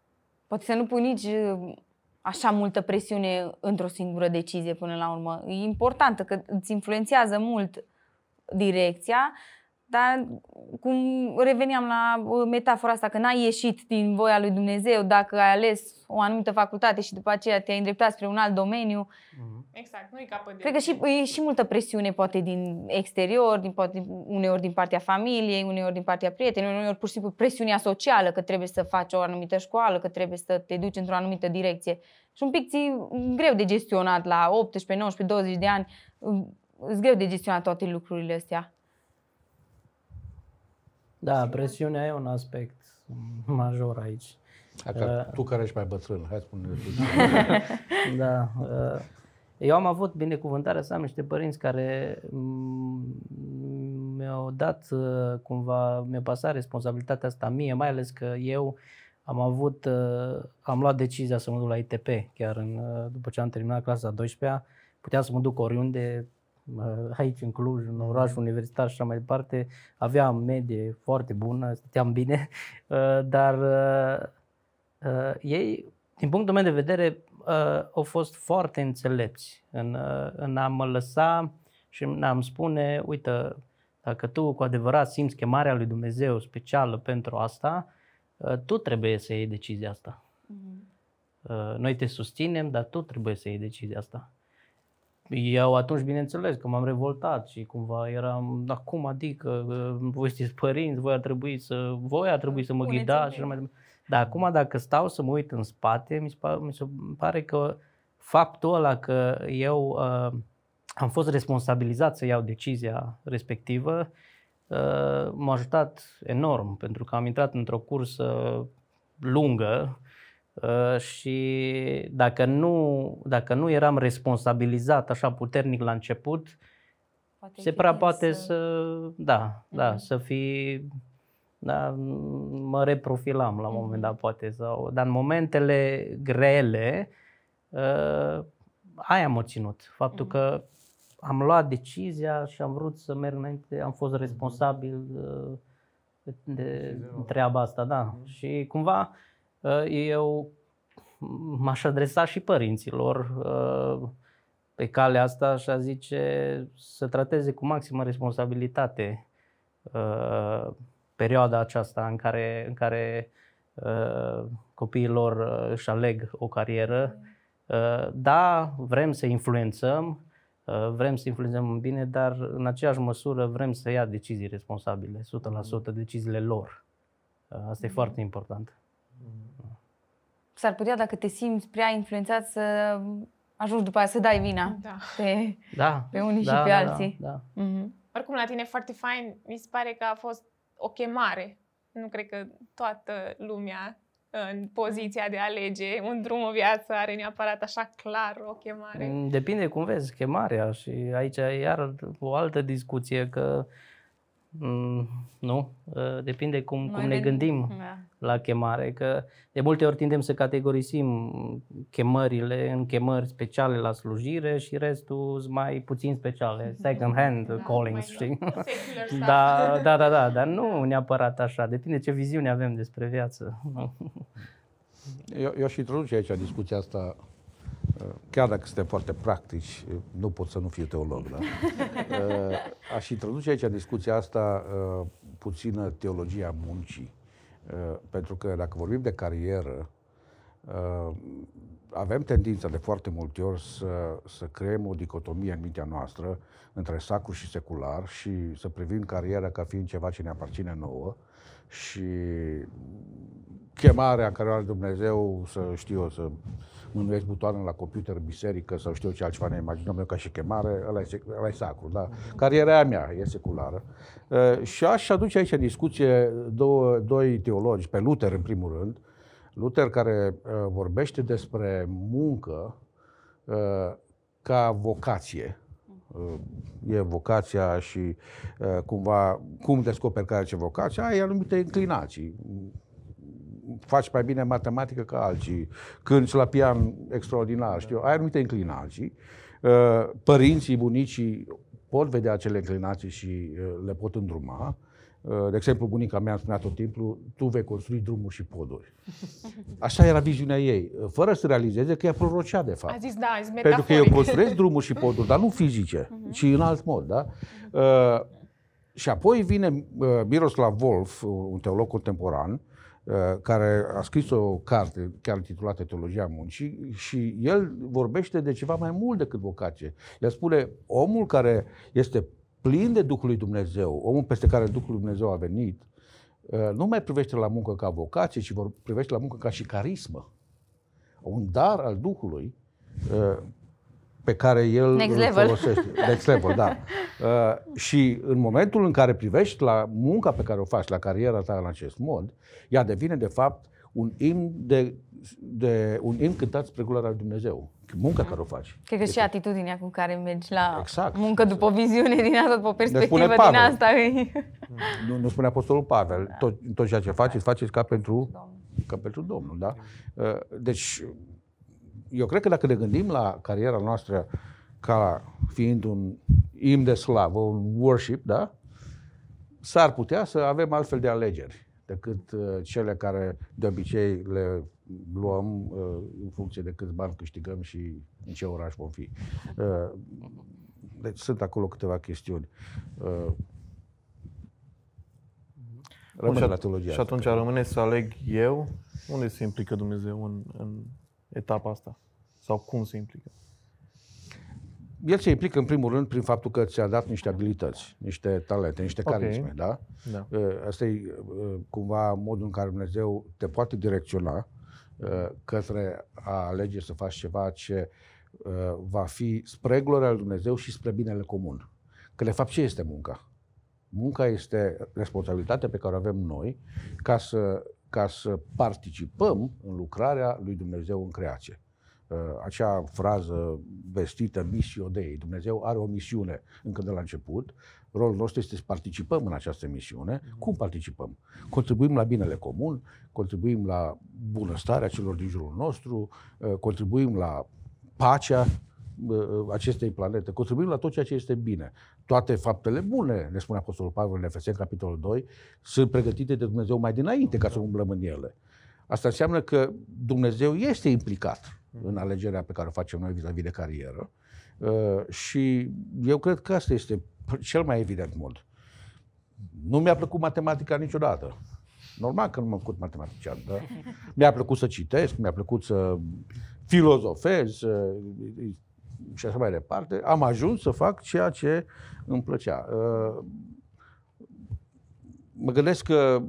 Poate să nu pui nici uh, așa multă presiune într-o singură decizie până la urmă. E importantă că îți influențează mult direcția, dar cum reveneam la uh, metafora asta, că n-ai ieșit din voia lui Dumnezeu dacă ai ales o anumită facultate și după aceea te-ai îndreptat spre un alt domeniu. Exact, nu-i capăt de... Cred că și, e și multă presiune poate din exterior, din, poate, uneori din partea familiei, uneori din partea prietenilor, uneori pur și simplu presiunea socială că trebuie să faci o anumită școală, că trebuie să te duci într-o anumită direcție. Și un pic ți greu de gestionat la 18, 19, 20 de ani, îți greu de gestionat toate lucrurile astea. Da, presiunea e un aspect major aici. Dacă Uh. tu care ești mai bătrân, hai spune [LAUGHS] Da. uh, Eu am avut binecuvântarea să am niște părinți care mm, mi-au dat uh, cumva, mi-a pasat responsabilitatea asta mie, mai ales că eu am avut, uh, am luat decizia să mă duc la ITP, chiar în, uh, după ce am terminat clasa a 12-a, puteam să mă duc oriunde, uh, aici în Cluj, în oraș universitar și așa mai departe, aveam medie foarte bună, stăteam bine, [LAUGHS] uh, dar uh, uh, ei, din punctul meu de vedere, uh, au fost foarte înțelepți în, uh, în a mă lăsa și în a-mi spune, uite, dacă tu cu adevărat simți chemarea lui Dumnezeu specială pentru asta, uh, tu trebuie să iei decizia asta. Uh, Noi te susținem, dar tu trebuie să iei decizia asta. Eu atunci, bineînțeles, că m-am revoltat și cumva eram, acum adică, uh, voi sunteți părinți, voi ar trebui să, voi ar trebui să mă Puneți ghidați în și așa mai departe. Dar acum dacă stau să mă uit în spate, mi se pare, mi se pare că faptul ăla că eu uh, am fost responsabilizat să iau decizia respectivă uh, m-a ajutat enorm pentru că am intrat într-o cursă lungă uh, și dacă nu, dacă nu eram responsabilizat așa puternic la început, Poate se fi prea tins poate să- să, da, da, Mhm. să fi, da, mă reprofilam la un Mhm. moment dat poate, sau, dar în momentele grele, uh, aia m-a ținut, faptul Mhm. că am luat decizia și am vrut să merg înainte, am fost responsabil uh, de treaba asta, da. Și cumva uh, eu m-aș adresa și părinților uh, pe calea asta și a zice să trateze cu maximă responsabilitate uh, perioada aceasta în care, în care uh, copiii lor uh, își aleg o carieră. Uh, da, vrem să influențăm, uh, vrem să influențăm în bine, dar în aceeași măsură vrem să ia decizii responsabile, 100% deciziile lor. Uh, asta e foarte important. S-ar putea, dacă te simți prea influențat, să ajungi după aia să dai vina Da. pe, Da. pe unii da, și pe da, alții. Da, da. Mhm. Oricum, la tine foarte fain, mi se pare că a fost o chemare. Nu cred că toată lumea în poziția de a alege un drum în viață are neapărat așa clar o chemare. Mm, Depinde cum vezi chemarea și aici e iar o altă discuție că mm, nu, uh, depinde cum, cum Noi ne le- gândim Da. la chemare, că de multe ori tindem să categorisim chemările în chemări speciale la slujire și restul sunt mai puțin speciale, [LAUGHS] second hand Da, callings, mai știi? [LAUGHS] secular [LAUGHS] stuff. Da, da, da, da, dar nu neapărat așa, depinde ce viziune avem despre viață. Eu, eu aș introduce aici discuția asta, uh, chiar dacă suntem foarte practici, uh, nu pot să nu fiu teolog, da? Uh, [LAUGHS] Aș introduce aici discuția asta uh, puțină teologia muncii. Uh, Pentru că dacă vorbim de carieră, uh, avem tendința de foarte multe ori să, să creăm o dicotomie în mintea noastră între sacru și secular și să privim cariera ca fiind ceva ce ne aparține nouă și chemarea care o are Dumnezeu să știu eu, să mânuiesc butoane la computer, biserică sau știu eu ce altceva ne imaginăm eu ca și chemare, ăla e, sec- ăla e sacru, da? Cariera aia mea e seculară. Uh, și aș aduce aici în discuție două, doi teologi, pe Luther în primul rând, Luther care uh, vorbește despre muncă uh, ca vocație. Uh, e vocația și uh, cumva cum descoperi care ce vocație, ai anumite inclinații. Faci mai bine matematică ca alții, cânti la pian extraordinar, știu, ai anumite inclinații. Uh, Părinții, bunicii pot vedea acele inclinații și uh, le pot îndruma. Uh, De exemplu, bunica mea îmi spunea tot timpul, tu vei construi drumuri și poduri. [LAUGHS] Așa era viziunea ei, uh, fără să realizeze că ea prorocea de fapt. A zis, da, e Pentru că eu metaforic. [LAUGHS] construiesc drumuri și poduri, dar nu fizice, ci în alt mod. Da? Uh, și apoi vine uh, Miroslav Wolf, un teolog contemporan, uh, care a scris o carte chiar titulată Teologia Muncii și el vorbește de ceva mai mult decât vocație. El spune, omul care este plin de Duhul lui Dumnezeu, omul peste care Duhul lui Dumnezeu a venit, uh, nu mai privește la muncă ca vocație, ci vor privește la muncă ca și carismă. Un dar al Duhului uh, pe care el Next îl level. folosește. Next level, da. [LAUGHS] Uh, și în momentul în care privești la munca pe care o faci, la cariera ta în acest mod, ea devine de fapt un imn de, de un imn cântat spre gloria lui Dumnezeu. Munca care o faci. Cred că și atitudinea cu care mergi la Exact. muncă după o viziune din asta, după o perspectivă din Pavel. asta. e- [LAUGHS] Nu, nu spune Apostolul Pavel, tot, tot ceea ce faceți, faceți ca pentru, ca pentru Domnul. Da? Uh, Deci, eu cred că dacă ne gândim la cariera noastră ca fiind un imn de slavă, un worship, da? S-ar putea să avem altfel de alegeri decât uh, cele care de obicei le luăm uh, în funcție de câți bani câștigăm și în ce oraș vom fi. Uh, deci sunt acolo câteva chestiuni. Uh, Bun, și, la at- teologia și asta. atunci rămâne să aleg eu unde se implică Dumnezeu în, în etapa asta? Sau cum se implică? El se implică în primul rând prin faptul că ți-a dat niște abilități, niște talente, niște Ok. carisme, da? Da. Uh, Asta e uh, cumva modul în care Dumnezeu te poate direcționa uh, către a alege să faci ceva ce uh, va fi spre gloria lui Dumnezeu și spre binele comun. Că de fapt ce este munca? Munca este responsabilitatea pe care o avem noi ca să, ca să participăm în lucrarea lui Dumnezeu în creație. Uh, Acea frază vestită, missio Dei, Dumnezeu are o misiune încă de la început, rolul nostru este să participăm în această misiune. Cum participăm? Contribuim la binele comun, contribuim la bunăstarea celor din jurul nostru, uh, contribuim la pacea uh, acestei planete, contribuim la tot ceea ce este bine. Toate faptele bune, ne spune Apostolul Pavel în Efeseni, capitolul 2, sunt pregătite de Dumnezeu mai dinainte ca să umblăm în ele. Asta înseamnă că Dumnezeu este implicat în alegerea pe care o facem noi vis-a-vis de carieră uh, și eu cred că asta este cel mai evident mod. Nu mi-a plăcut matematica niciodată. Normal că nu m-am făcut matematician, dar mi-a plăcut să citesc, mi-a plăcut să filozofez să, și așa mai departe. Am ajuns să fac ceea ce îmi plăcea. Uh, Mă gândesc că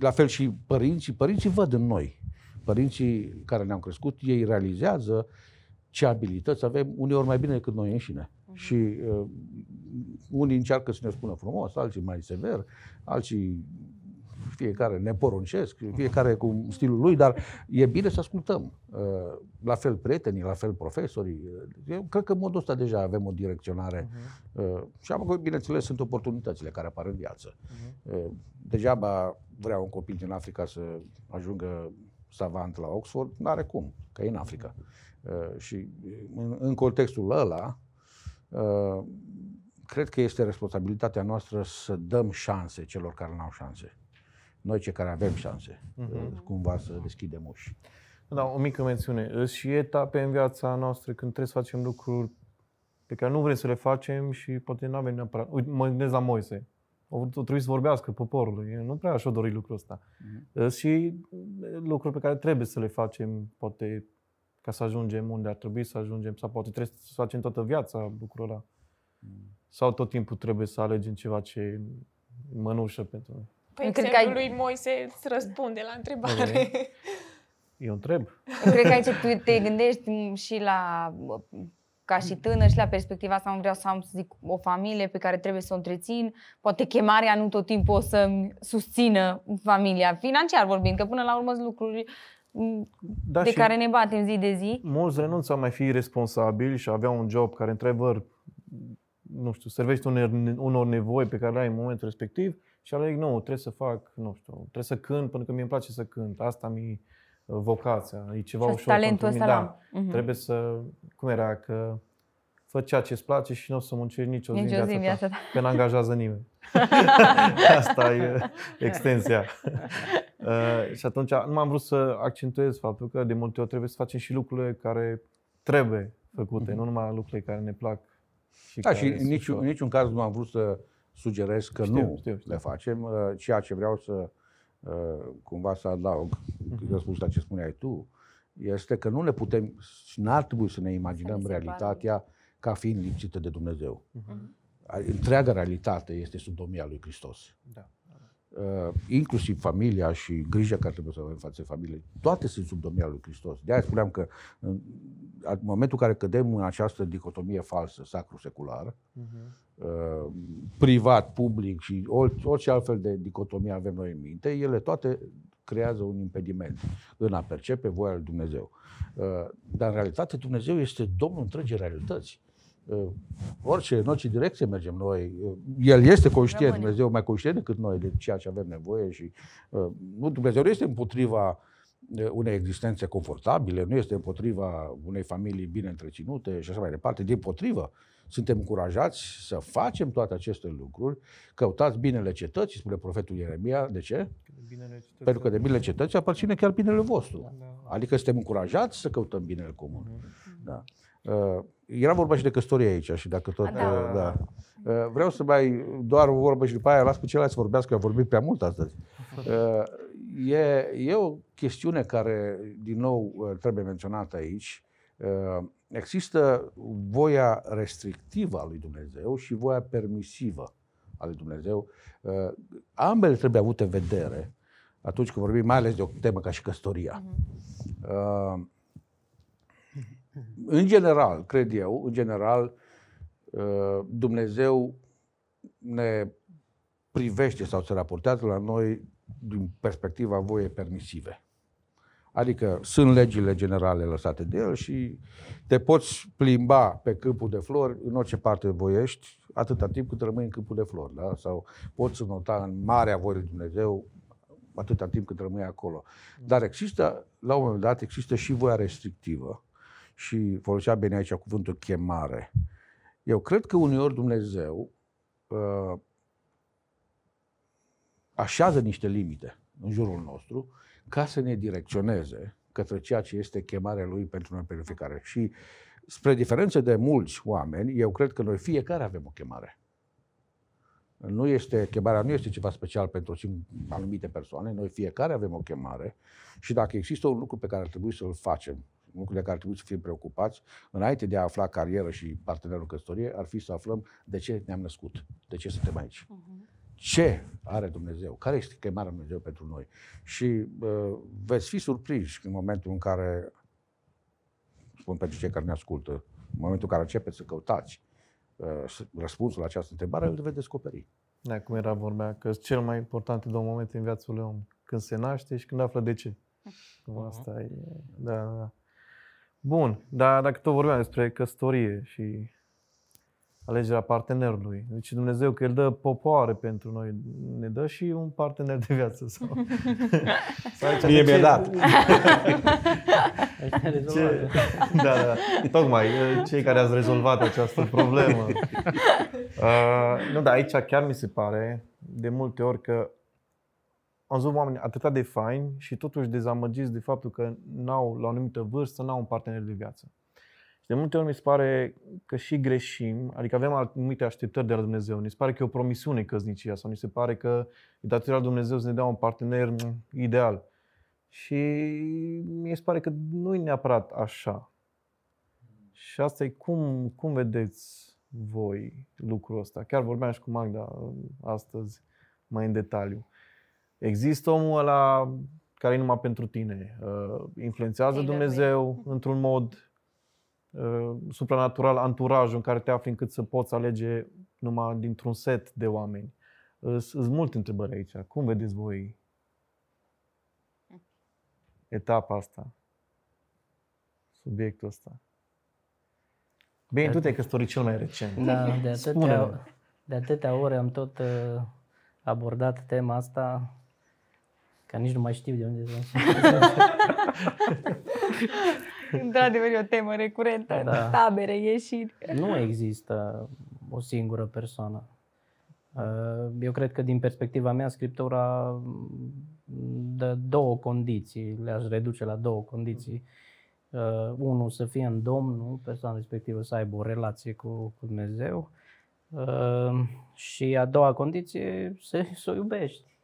la fel și părinții, părinții văd în noi. Părinții care ne-au crescut, ei realizează ce abilități avem, uneori mai bine decât noi înșine. Și uh, unii încearcă să ne spună frumos, alții mai sever, alții fiecare ne poruncesc, fiecare cu stilul lui, dar e bine să ascultăm. Uh, La fel prietenii, la fel profesorii. Eu cred că în modul ăsta deja avem o direcționare. Uh, Și apoi, bineînțeles, sunt oportunitățile care apar în viață. Uh, Degeaba vrea un copil din Africa să ajungă savant la Oxford, nu are cum, că e în Africa. Uh, Și în, în contextul ăla, uh, cred că este responsabilitatea noastră să dăm șanse celor care nu au șanse. Noi cei care avem șanse, uh, cumva să deschidem uși. Da, o mică mențiune. Sunt și etape în viața noastră când trebuie să facem lucruri pe care nu vrem să le facem și poate nu avem neapărat. Uite, mă gândesc la Moise. O trebuie să vorbească poporului. El Nu prea și-o dori lucrul ăsta. Sunt și lucruri pe care trebuie să le facem, poate ca să ajungem unde ar trebui să ajungem, sau poate trebuie să facem toată viața lucrul ăla. Sau tot timpul trebuie să alegem ceva ce e mănușă pentru noi. Păi Eu cred că exemplul ai- lui Moise îți răspunde la întrebare. Eu întreb. Eu cred că aici tu te gândești m, și la, ca și tânăr, și la perspectiva asta, nu vreau să am, să zic, o familie pe care trebuie să o întrețin. Poate chemarea nu tot timpul o să susțină familia, financiar vorbind, că până la urmă sunt lucruri m, Da, de și- care ne batem zi de zi. mulți renunță a mai fi responsabili și a avea un job care, într-adevăr, nu știu, servește unor, unor nevoi pe care le ai în momentul respectiv și aleg, nu, trebuie să fac, nu știu, trebuie să cânt pentru că mi-e place să cânt. Asta mi vocația, e ceva Și ușor talentul pentru ăsta mine. l-am. Da, Mhm. trebuie să, cum era, că fă ceea ce îți place și nu o să muncești nicio zi, Nici o zi în în viața viața ta. ta, că n-angajează nimeni. [LAUGHS] [LAUGHS] Asta e extensia. [LAUGHS] Uh, și atunci nu m-am vrut să accentuez faptul că de multe ori trebuie să facem și lucrurile care trebuie făcute, nu numai lucrurile care ne plac. Și Da, care și în sunt niciun, ușor. în niciun caz nu am vrut să sugerez că Știu, nu știu, știu. le facem. Uh, Ceea ce vreau să uh, cumva să adaug, Mhm. răspuns la ce spuneai tu, este că nu ne putem și n-ar trebui să ne imaginăm Să ne realitatea ca fiind lipsită de Dumnezeu. Mhm. Întreaga realitate este sub domnia lui Hristos. Da. Uh, inclusiv familia și grija care trebuie să o avem față de familie, toate sunt sub domnia lui Hristos. De aia spuneam că în, în momentul în care cădem în această dicotomie falsă, sacru-secular, Mhm. Uh, privat, public și orice, orice altfel de dicotomie avem noi în minte, ele toate creează un impediment în a percepe voia lui Dumnezeu. Uh, Dar în realitate Dumnezeu este Domnul întregii realități. Uh, Orice, în orice direcție mergem noi, uh, El este conștient, Rămâne. Dumnezeu mai conștient decât noi de ceea ce avem nevoie și uh, nu, Dumnezeu nu este împotriva unei existențe confortabile, nu este împotriva unei familii bine întreținute și așa mai departe. Din potrivă, suntem încurajați să facem toate aceste lucruri. Căutați binele cetății, spune profetul Ieremia. De ce? Binele cetății. Pentru că de binele cetății aparține chiar binele vostru. Da. Adică suntem încurajați să căutăm binele comun. Mhm. Da. Uh, era vorba și de căsătorie aici și dacă tot... Da. Uh, da. Uh, vreau să mai doar o vorbă și după aia las pe ceilalți să vorbească, că am vorbit prea mult astăzi. Uh, e, e o chestiune care, din nou, uh, trebuie menționată aici. Uh, există voia restrictivă a lui Dumnezeu și voia permisivă a lui Dumnezeu. Uh, ambele trebuie avute în vedere atunci când vorbim mai ales de o temă ca și căsătoria. Uh, în general, cred eu, în general, uh, Dumnezeu ne privește sau se raportează la noi din perspectiva voiei permisive. Adică sunt legile generale lăsate de el și te poți plimba pe câmpul de flori în orice parte voiești, atâta timp cât rămâi în câmpul de flori. Da? Sau poți nota în marea voie lui Dumnezeu atâta timp cât rămâi acolo. Dar există, la un moment dat, există și voia restrictivă. Și folosea bine aici cuvântul chemare. Eu cred că uneori Dumnezeu uh, așează niște limite în jurul nostru ca să ne direcționeze către ceea ce este chemarea Lui pentru noi pe fiecare. Și spre diferență de mulți oameni, eu cred că noi fiecare avem o chemare. Nu este, chemarea nu este ceva special pentru anumite persoane, noi fiecare avem o chemare și dacă există un lucru pe care ar trebui să-l facem, un lucru de care ar trebui să fim preocupați, înainte de a afla carieră și partenerul căsătorie, ar fi să aflăm de ce ne-am născut, de ce suntem aici. Ce are Dumnezeu? Care este chemarea Lui Dumnezeu pentru noi? Și uh, veți fi surprinși în momentul în care, spun pentru cei care ne ascultă, în momentul în care începeți să căutați uh, răspunsul la această întrebare, îl veți descoperi. Da, cum era vorbea, că sunt cel mai importante două momente în viața lui om. Când se naște și când află de ce. Cum asta e. Da, da, da. Bun, dar dacă tot vorbeam despre căsătorie și alegerea partenerului. Deci Dumnezeu că El dă popoare pentru noi, ne dă și un partener de viață. Sau... [LAUGHS] sau aici, Mie de mi-a ce- dat. [LAUGHS] Aici ne rezolvăm. Ce? Da, da. Tocmai, cei care ați rezolvat această problemă. Uh, [LAUGHS] nu, dar aici chiar mi se pare de multe ori că am văzut oameni atât de faini și totuși dezamăgiți de faptul că n-au, la o anumită vârstă, n-au un partener de viață. Și de multe ori mi se pare că și greșim, adică avem anumite așteptări de la Dumnezeu. Ni se pare că e o promisiune căsnicia sau ni se pare că e datoria lui Dumnezeu să ne dea un partener mm, ideal. Și mi se pare că nu e neapărat așa. Și asta e cum, cum vedeți voi lucrul ăsta. Chiar vorbeam și cu Magda uh, astăzi mai în detaliu. Există omul ăla care e numai pentru tine. Uh, Influențează Tailor-made. Dumnezeu într-un mod uh, supranatural anturajul în care te afli încât să poți alege numai dintr-un set de oameni. Uh, Sunt multe întrebări aici. Cum vedeți voi etapa asta? Subiectul ăsta? Bine, tu te-ai căsătorit cel mai recent. Da, de atâtea, Spune-ne. de atâtea ore am tot uh, abordat tema asta, că nici nu mai știu de unde să [LAUGHS] Într-adevăr, e o temă recurentă. Da. Tabere, ieșiri. Nu există o singură persoană. Uh, Eu cred că din perspectiva mea, Scriptura mm, dă două condiții, le-aș reduce la două condiții. Uh, Unul, să fie în Domnul, persoana respectivă să aibă o relație cu, cu Dumnezeu. Uh, Și a doua condiție, să, să o iubești.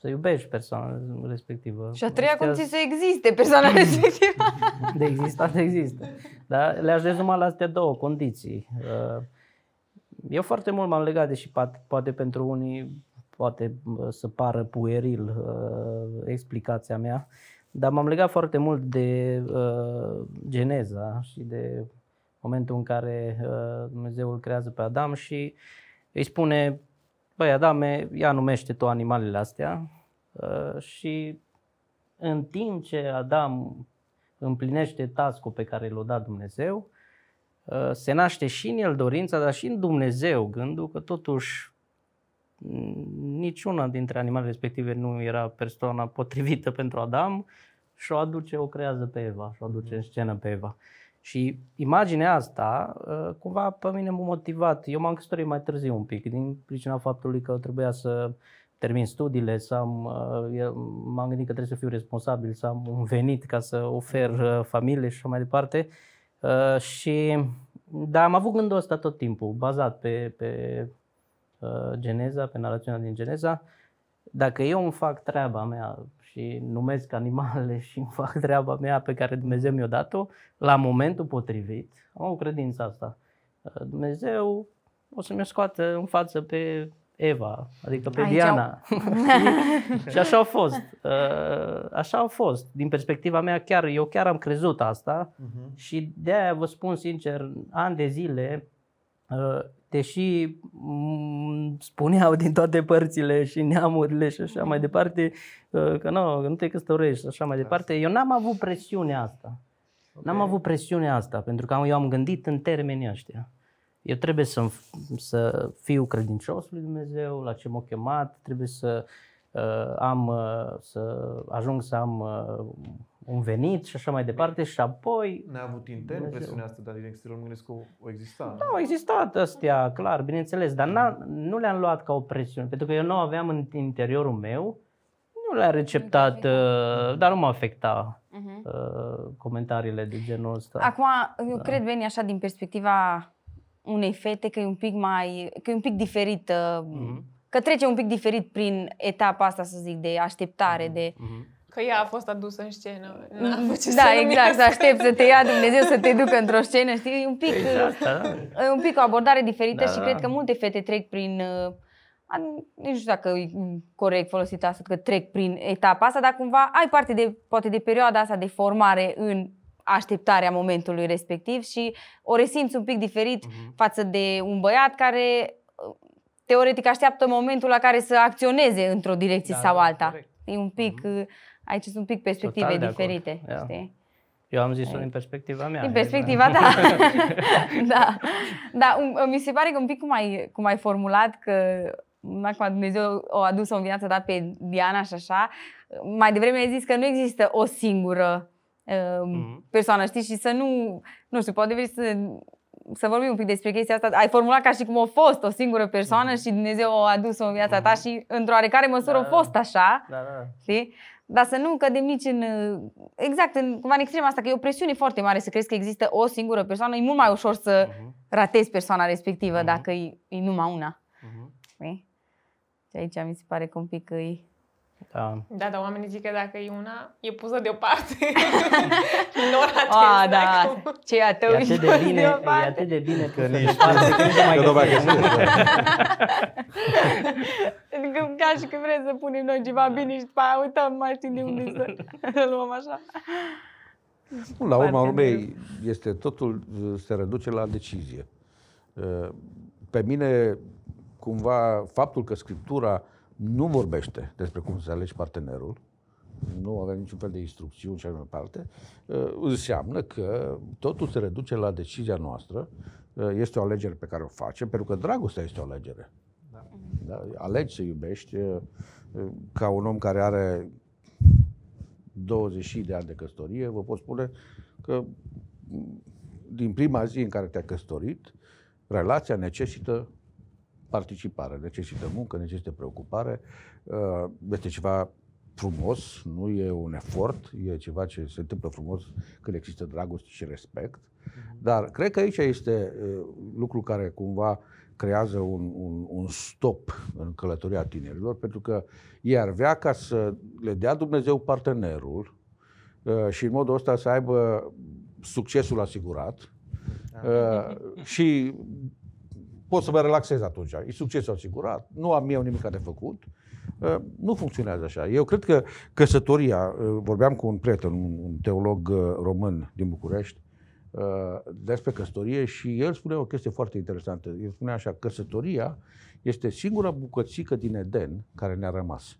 Să iubești persoana respectivă. Și a treia Astea condiție să existe persoana respectivă. de existat există. Dar le-aș rezuma la astea două condiții. Uh, Eu foarte mult m-am legat, deși poate, poate pentru unii poate uh, să pară pueril uh, explicația mea, dar m-am legat foarte mult de uh, Geneza și de momentul în care uh, Dumnezeu îl creează pe Adam și îi spune, băi Adame, ia numește tu animalele astea uh, și în timp ce Adam împlinește tascul pe care l-a dat Dumnezeu, uh, se naște și în el dorința, dar și în Dumnezeu gândul că totuși niciuna dintre animalele respective nu era persoana potrivită [LAUGHS] pentru Adam și o aduce, o creează pe Eva și o aduce în scenă pe Eva. Și imaginea asta uh, cumva pe mine m-a motivat. Eu m-am căsătorit mai târziu un pic din pricina faptului că trebuia să termin studiile, să am, uh, m-am gândit că trebuie să fiu responsabil, să am un venit ca să ofer uh, familie și așa mai departe. Și da, am avut gândul ăsta tot timpul, bazat pe, pe Geneza, pe narațiunea din Geneza. Dacă eu îmi fac treaba mea și numesc animalele și îmi fac [LAUGHS] treaba mea pe care Dumnezeu mi-a dat-o, la momentul potrivit, am o credință asta. Dumnezeu o să mi-o scoată în față pe Eva, adică pe Aici Diana. [LAUGHS] și așa a fost. Uh, așa a fost. Din perspectiva mea, chiar, eu chiar am crezut asta uh-huh. și de aia vă spun sincer, ani de zile uh, deși spuneau din toate părțile și neamurile și așa mai departe, uh, că nu, nu te căsătorești și așa mai departe, eu n-am avut presiunea asta. Okay. N-am avut presiunea asta, pentru că eu am gândit în termenii ăștia. Eu trebuie să, să fiu credincios lui Dumnezeu, la ce m-a chemat, trebuie să uh, am, uh, să ajung să am uh, un venit și așa mai departe și apoi... Ne-a avut intern Dumnezeu. presiunea asta, dar din exterior mă gândesc că o exista. Da, au existat astea, clar, bineînțeles, dar n-a, nu le-am luat ca o presiune, pentru că eu nu aveam în interiorul meu, nu le-am receptat, uh, dar nu mă afecta uh-huh. uh, comentariile de genul ăsta. Acum, eu da. cred, Beni, așa din perspectiva unei fete, că e un pic mai, că e un pic diferit, uh-huh. că trece un pic diferit prin etapa asta, să zic, de așteptare, uh-huh. de... Uh-huh Că ea a fost adusă în scenă. N-a mm, da, exact, să aștept să te ia Dumnezeu să te ducă într-o scenă, știi? E un pic, exact, da. e un pic o abordare diferită da, și cred că multe fete trec prin uh, nu știu dacă e corect folosit asta, că trec prin etapa asta, dar cumva ai parte de, poate de perioada asta de formare în așteptarea momentului respectiv și o resimți un pic diferit uh-huh. față de un băiat care uh, teoretic așteaptă momentul la care să acționeze într-o direcție da, sau alta. Corect. E un pic... Uh-huh aici sunt un pic perspective Total diferite. Știi? Eu am zis-o din perspectiva mea. Din perspectiva, [LAUGHS] [LAUGHS] da. da. Da, mi se pare că un pic cum ai, cum ai formulat că acum Dumnezeu o adus în viață dat pe Diana și așa, mai devreme ai zis că nu există o singură uh, mm-hmm. persoană, știi, și să nu, nu știu, poate vrei să, să vorbim un pic despre chestia asta. Ai formulat ca și cum a fost o singură persoană mm-hmm. și Dumnezeu o adus în viața mm-hmm. ta mhm. și într-o oarecare măsură da, a fost așa, da, da. știi? Dar să nu cădem nici în, exact, în, cumva în extrema asta, că e o presiune foarte mare să crezi că există o singură persoană. E mult mai ușor să uh-huh. ratezi persoana respectivă uh-huh. dacă e, e numai una. Uh-huh. Și aici mi se pare că un pic e da. da, dar oamenii zic că dacă e una, e pusă deoparte. [LAUGHS] nu o ah, da. Ce e a tău e atât de bine, e atât de bine că nici deoparte, că nu mai Adică ca și când vrem să punem noi ceva bine și după aia uităm, mai știm de unde să [LAUGHS] luăm așa. La urma urmei, este totul se reduce la decizie. Pe mine, cumva, faptul că Scriptura nu vorbește despre cum să alegi partenerul, nu avem niciun fel de instrucțiuni și așa mai departe, uh, înseamnă că totul se reduce la decizia noastră, uh, este o alegere pe care o facem, pentru că dragostea este o alegere. Da. Da? Alegi să iubești uh, ca un om care are 20 de ani de căsătorie, vă pot spune că din prima zi în care te-ai căsătorit, relația necesită participare, necesită muncă, necesită preocupare, uh, este ceva frumos, nu e un efort, e ceva ce se întâmplă frumos când există dragoste și respect. Mhm. Dar cred că aici este uh, lucru care cumva creează un, un, un stop în călătoria tinerilor, pentru că ei ar vrea ca să le dea Dumnezeu partenerul uh, și în modul ăsta să aibă succesul asigurat da. și pot să mă relaxez atunci. E succesul asigurat, nu am eu nimic de făcut. Uh, nu funcționează așa. Eu cred că căsătoria, uh, vorbeam cu un prieten, un teolog uh, român din București, despre căsătorie și el spune o chestie foarte interesantă. El spune așa, căsătoria este singura bucățică din Eden care ne-a rămas.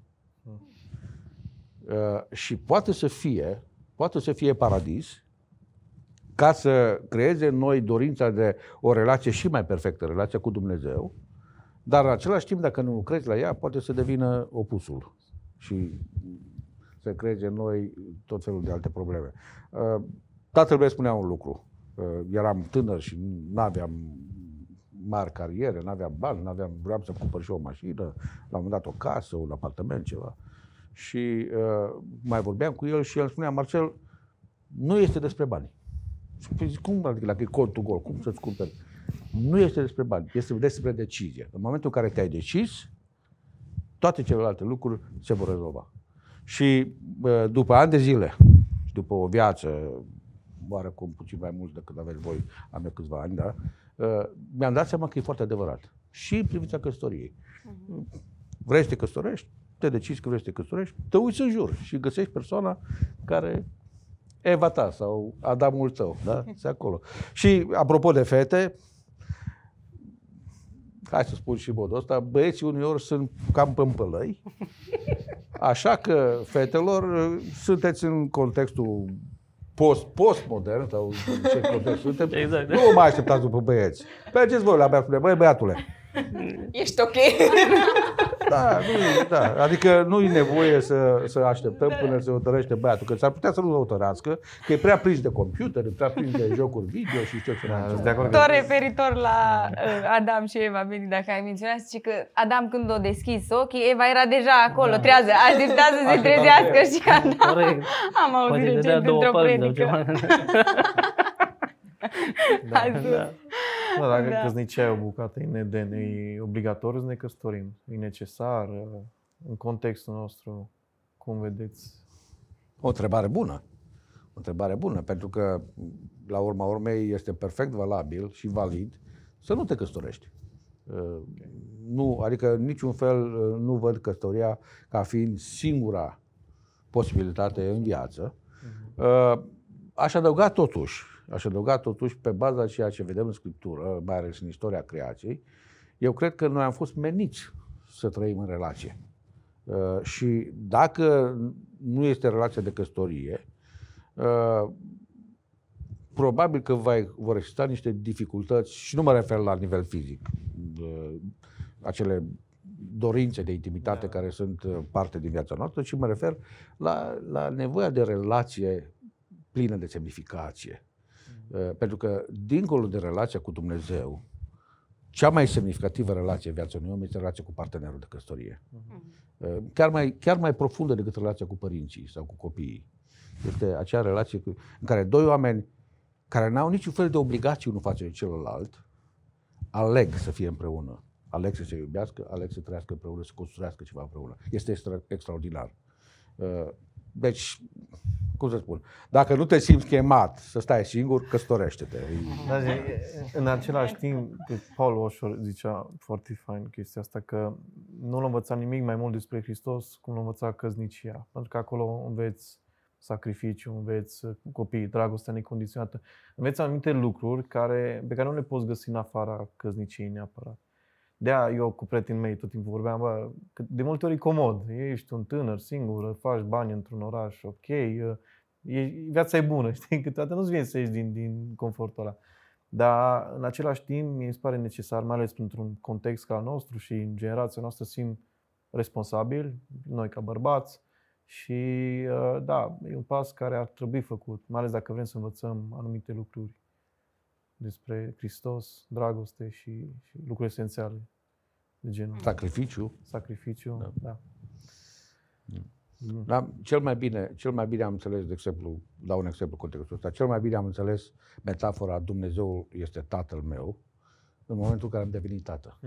Și poate să fie, poate să fie paradis, ca să creeze în noi dorința de o relație și mai perfectă, relația cu Dumnezeu, Dar în același timp, dacă nu lucrezi la ea, poate să devină opusul și să creeze în noi tot felul de alte probleme. Uh, tatăl meu spunea un lucru. Uh, eram tânăr și nu aveam mari cariere, nu aveam bani, nu aveam, vreau să cumpăr și o mașină, la un moment dat o casă, un apartament, ceva. Și uh, mai vorbeam cu el și el spunea, Marcel, nu este despre bani. Și păi zic, cum adică dacă e contul gol, cum să-ți cumperi? Nu este despre bani, este despre decizie. În momentul în care te-ai decis, toate celelalte lucruri se vor rezolva. Și uh, după ani de zile, și după o viață, oarecum puțin mai mult decât aveți voi, am eu câțiva ani, da, uh, mi-am dat seama că e foarte adevărat. Și în privința căsătoriei. Vrei să te căsătorești? Te decizi că vrei să te căsătorești? Te uiți în jur și găsești persoana care Eva ta sau Adamul tău, da? [LAUGHS] Se acolo. Și apropo de fete, hai să spun și modul ăsta, băieții uneori sunt cam pămpălăi, [LAUGHS] așa că fetelor sunteți în contextul post, postmodern sau în ce context suntem, Exact. nu mai așteptați după băieți. Mergeți voi la băiatule, băi băiatule, Ești ok? Da, nu, da. Adică nu e nevoie să, să așteptăm Da. până se hotărăște băiatul, că s-ar putea să nu hotărească, că e prea prins de computer, e prea prins de jocuri video și ce Da, să sunt de acord Tot că referitor la uh, Adam și Eva, Beni, dacă ai menționat, și că Adam când o deschis ochii, Eva era deja acolo, Da. trează, aștepta să se Aștepta trezească să- și că Adam, Corect. am auzit Poate dădea recent două într-o părți sau predică. ceva. A zis. [LAUGHS] Da. Da, dacă Da. da. căsnicia e o bucată în Eden, e obligatoriu să ne căsătorim. E necesar uh, în contextul nostru, cum vedeți? O întrebare bună. O întrebare bună, pentru că la urma urmei este perfect valabil și valid să nu te căsătorești. Uh, Nu, adică în niciun fel uh, nu văd căsătoria ca fiind singura posibilitate în viață. Uh, Aș adăuga totuși, aș adăuga totuși pe baza ceea ce vedem în Scriptură, mai ales în istoria creației, eu cred că noi am fost meniți să trăim în relație. Uh, și dacă nu este relația de căsătorie, uh, probabil că va, vor exista niște dificultăți, și nu mă refer la nivel fizic, uh, acele dorințe de intimitate Da. care sunt uh, parte din viața noastră, ci mă refer la, la nevoia de relație plină de semnificație. Uh, Pentru că, dincolo de relația cu Dumnezeu, cea mai semnificativă relație în viața unui om este relația cu partenerul de căsătorie. Uh, Chiar mai, chiar mai profundă decât relația cu părinții sau cu copiii. Este acea relație cu, în care doi oameni care n-au niciun fel de obligații unul față de celălalt, aleg să fie împreună. Aleg să se iubească, aleg să trăiască împreună, să construiască ceva împreună. Este extra, extraordinar. Uh, Deci, cum să spun, dacă nu te simți chemat să stai singur, căsătorește-te. Da, zi, în același timp, Paul Washer zicea foarte fain chestia asta, că nu l-a învățat nimic mai mult despre Hristos cum l-a învățat căsnicia. Pentru că acolo înveți sacrificiu, înveți copiii, dragostea necondiționată. Înveți anumite lucruri care, pe care nu le poți găsi în afara căsniciei neapărat. De eu cu prietenii mei tot timpul vorbeam, bă, că de multe ori e comod. Ești un tânăr, singur, faci bani într-un oraș, ok, e, viața e bună, [LAUGHS] știi? Câteodată nu-ți vine să ieși din, din confortul ăla. Dar în același timp mi se pare necesar, mai ales într-un context ca al nostru și în generația noastră simt responsabil, noi ca bărbați, și uh, da, e un pas care ar trebui făcut, mai ales dacă vrem să învățăm anumite lucruri despre Hristos, dragoste și, și lucruri esențiale de genul Sacrificiu. sacrificiu. Da. Da. Mm. Da, cel mai bine, cel mai bine am înțeles, de exemplu, dau un exemplu în contextul ăsta, cel mai bine am înțeles metafora Dumnezeu este tatăl meu în momentul în care am devenit tată.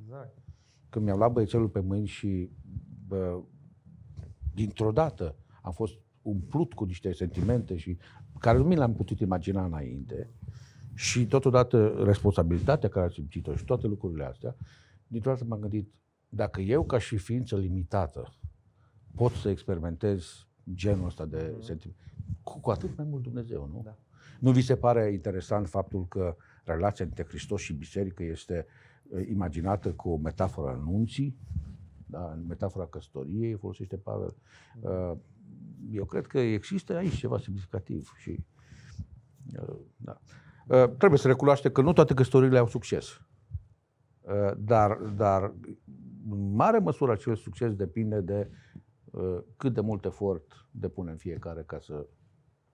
Exact. Când mi-am luat băiețelul pe mâini și bă, dintr-o dată am fost umplut cu niște sentimente și care nu mi le-am putut imagina înainte și totodată responsabilitatea care am simțit-o și toate lucrurile astea, dintr-o dată m-am gândit, dacă eu ca și ființă limitată pot să experimentez genul ăsta de Mhm. sentiment, cu, cu atât mai mult Dumnezeu, nu? Da. Nu vi se pare interesant faptul că relația dintre Hristos și biserică este uh, imaginată cu o metaforă a nunții, da, în metafora căsătoriei folosește Pavel. Uh, Eu cred că există aici ceva semnificativ și uh, da. Uh, trebuie să recunoaște că nu toate căsătoriile au succes. Uh, dar, dar în mare măsură acel succes depinde de uh, cât de mult efort depunem fiecare ca să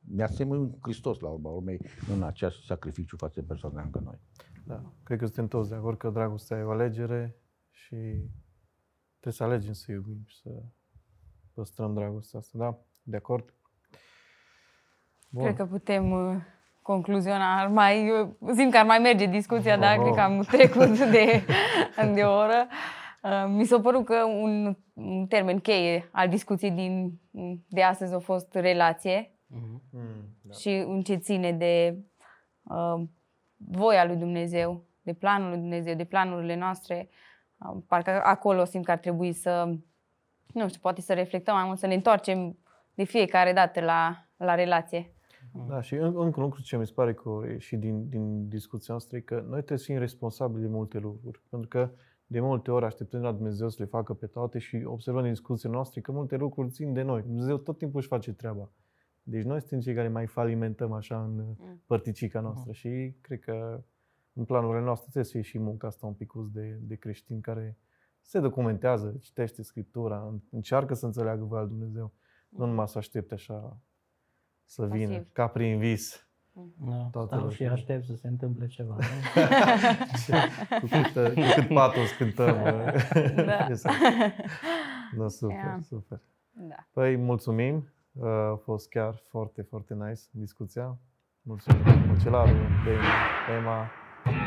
ne asemănăm Hristos la urma urmei în acest sacrificiu față de persoane lângă noi. Da. Cred că suntem toți de acord că dragostea e o alegere și trebuie să alegem să iubim și să păstrăm dragostea asta. Da? De acord? Bun. Cred că putem uh, concluziona. Ar mai, eu simt că ar mai merge discuția, dar Oh. cred că am trecut [LAUGHS] de, de o oră. Uh, Mi s-a părut că un, un termen cheie al discuției din, de astăzi a fost relație Mhm. Mm, da. și în ce ține de uh, voia lui Dumnezeu, de planul lui Dumnezeu, de planurile noastre. Uh, parcă acolo simt că ar trebui să, nu știu, poate să reflectăm mai mult, să ne întoarcem de fiecare dată la, la relație. Da, și în- încă un lucru ce mi se pare că e și din, din discuția noastră e că noi trebuie să fim responsabili de multe lucruri. Pentru că de multe ori așteptăm de la Dumnezeu să le facă pe toate și observăm din discuția noastră că multe lucruri țin de noi. Dumnezeu tot timpul își face treaba. Deci noi suntem cei care mai falimentăm așa în Mm. părticica noastră și cred că în planurile noastre trebuie să fie și munca asta un pic de, de creștin care se documentează, citește Scriptura, încearcă să înțeleagă voia lui Dumnezeu. Nu numai să aștepte așa să vină, Pasiv. ca prin vis. Da, Toate stau și lucrurile. aștept să se întâmple ceva. nu? [LAUGHS] cu, cât, cu cât patos cântăm. Da. [LAUGHS] Exact. Da, super, Ia. super. Da. Păi, mulțumim. Uh, A fost chiar foarte, foarte nice discuția. Mulțumim Măcelaru, Demi, Emma,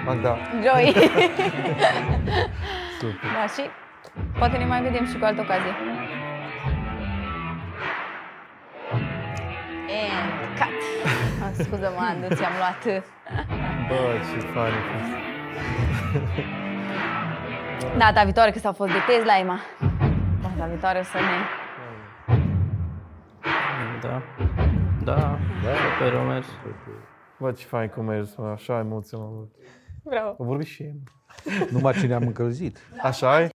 Magda. Joy! [LAUGHS] Super. da, și poate ne mai vedem și cu altă ocazie. And cut! Ah, Scuză-mă, Andu, ți-am luat... Bă, ce fain a fost. Data viitoare, că s-au fost de Tesla, Emma. Data viitoare o să ne... Da. Da, super, o mers. Bă, ce fain cum mers, mă, așa emoție am avut. Bravo! A vorbit și Emma. Numai cine am încălzit. Așa e?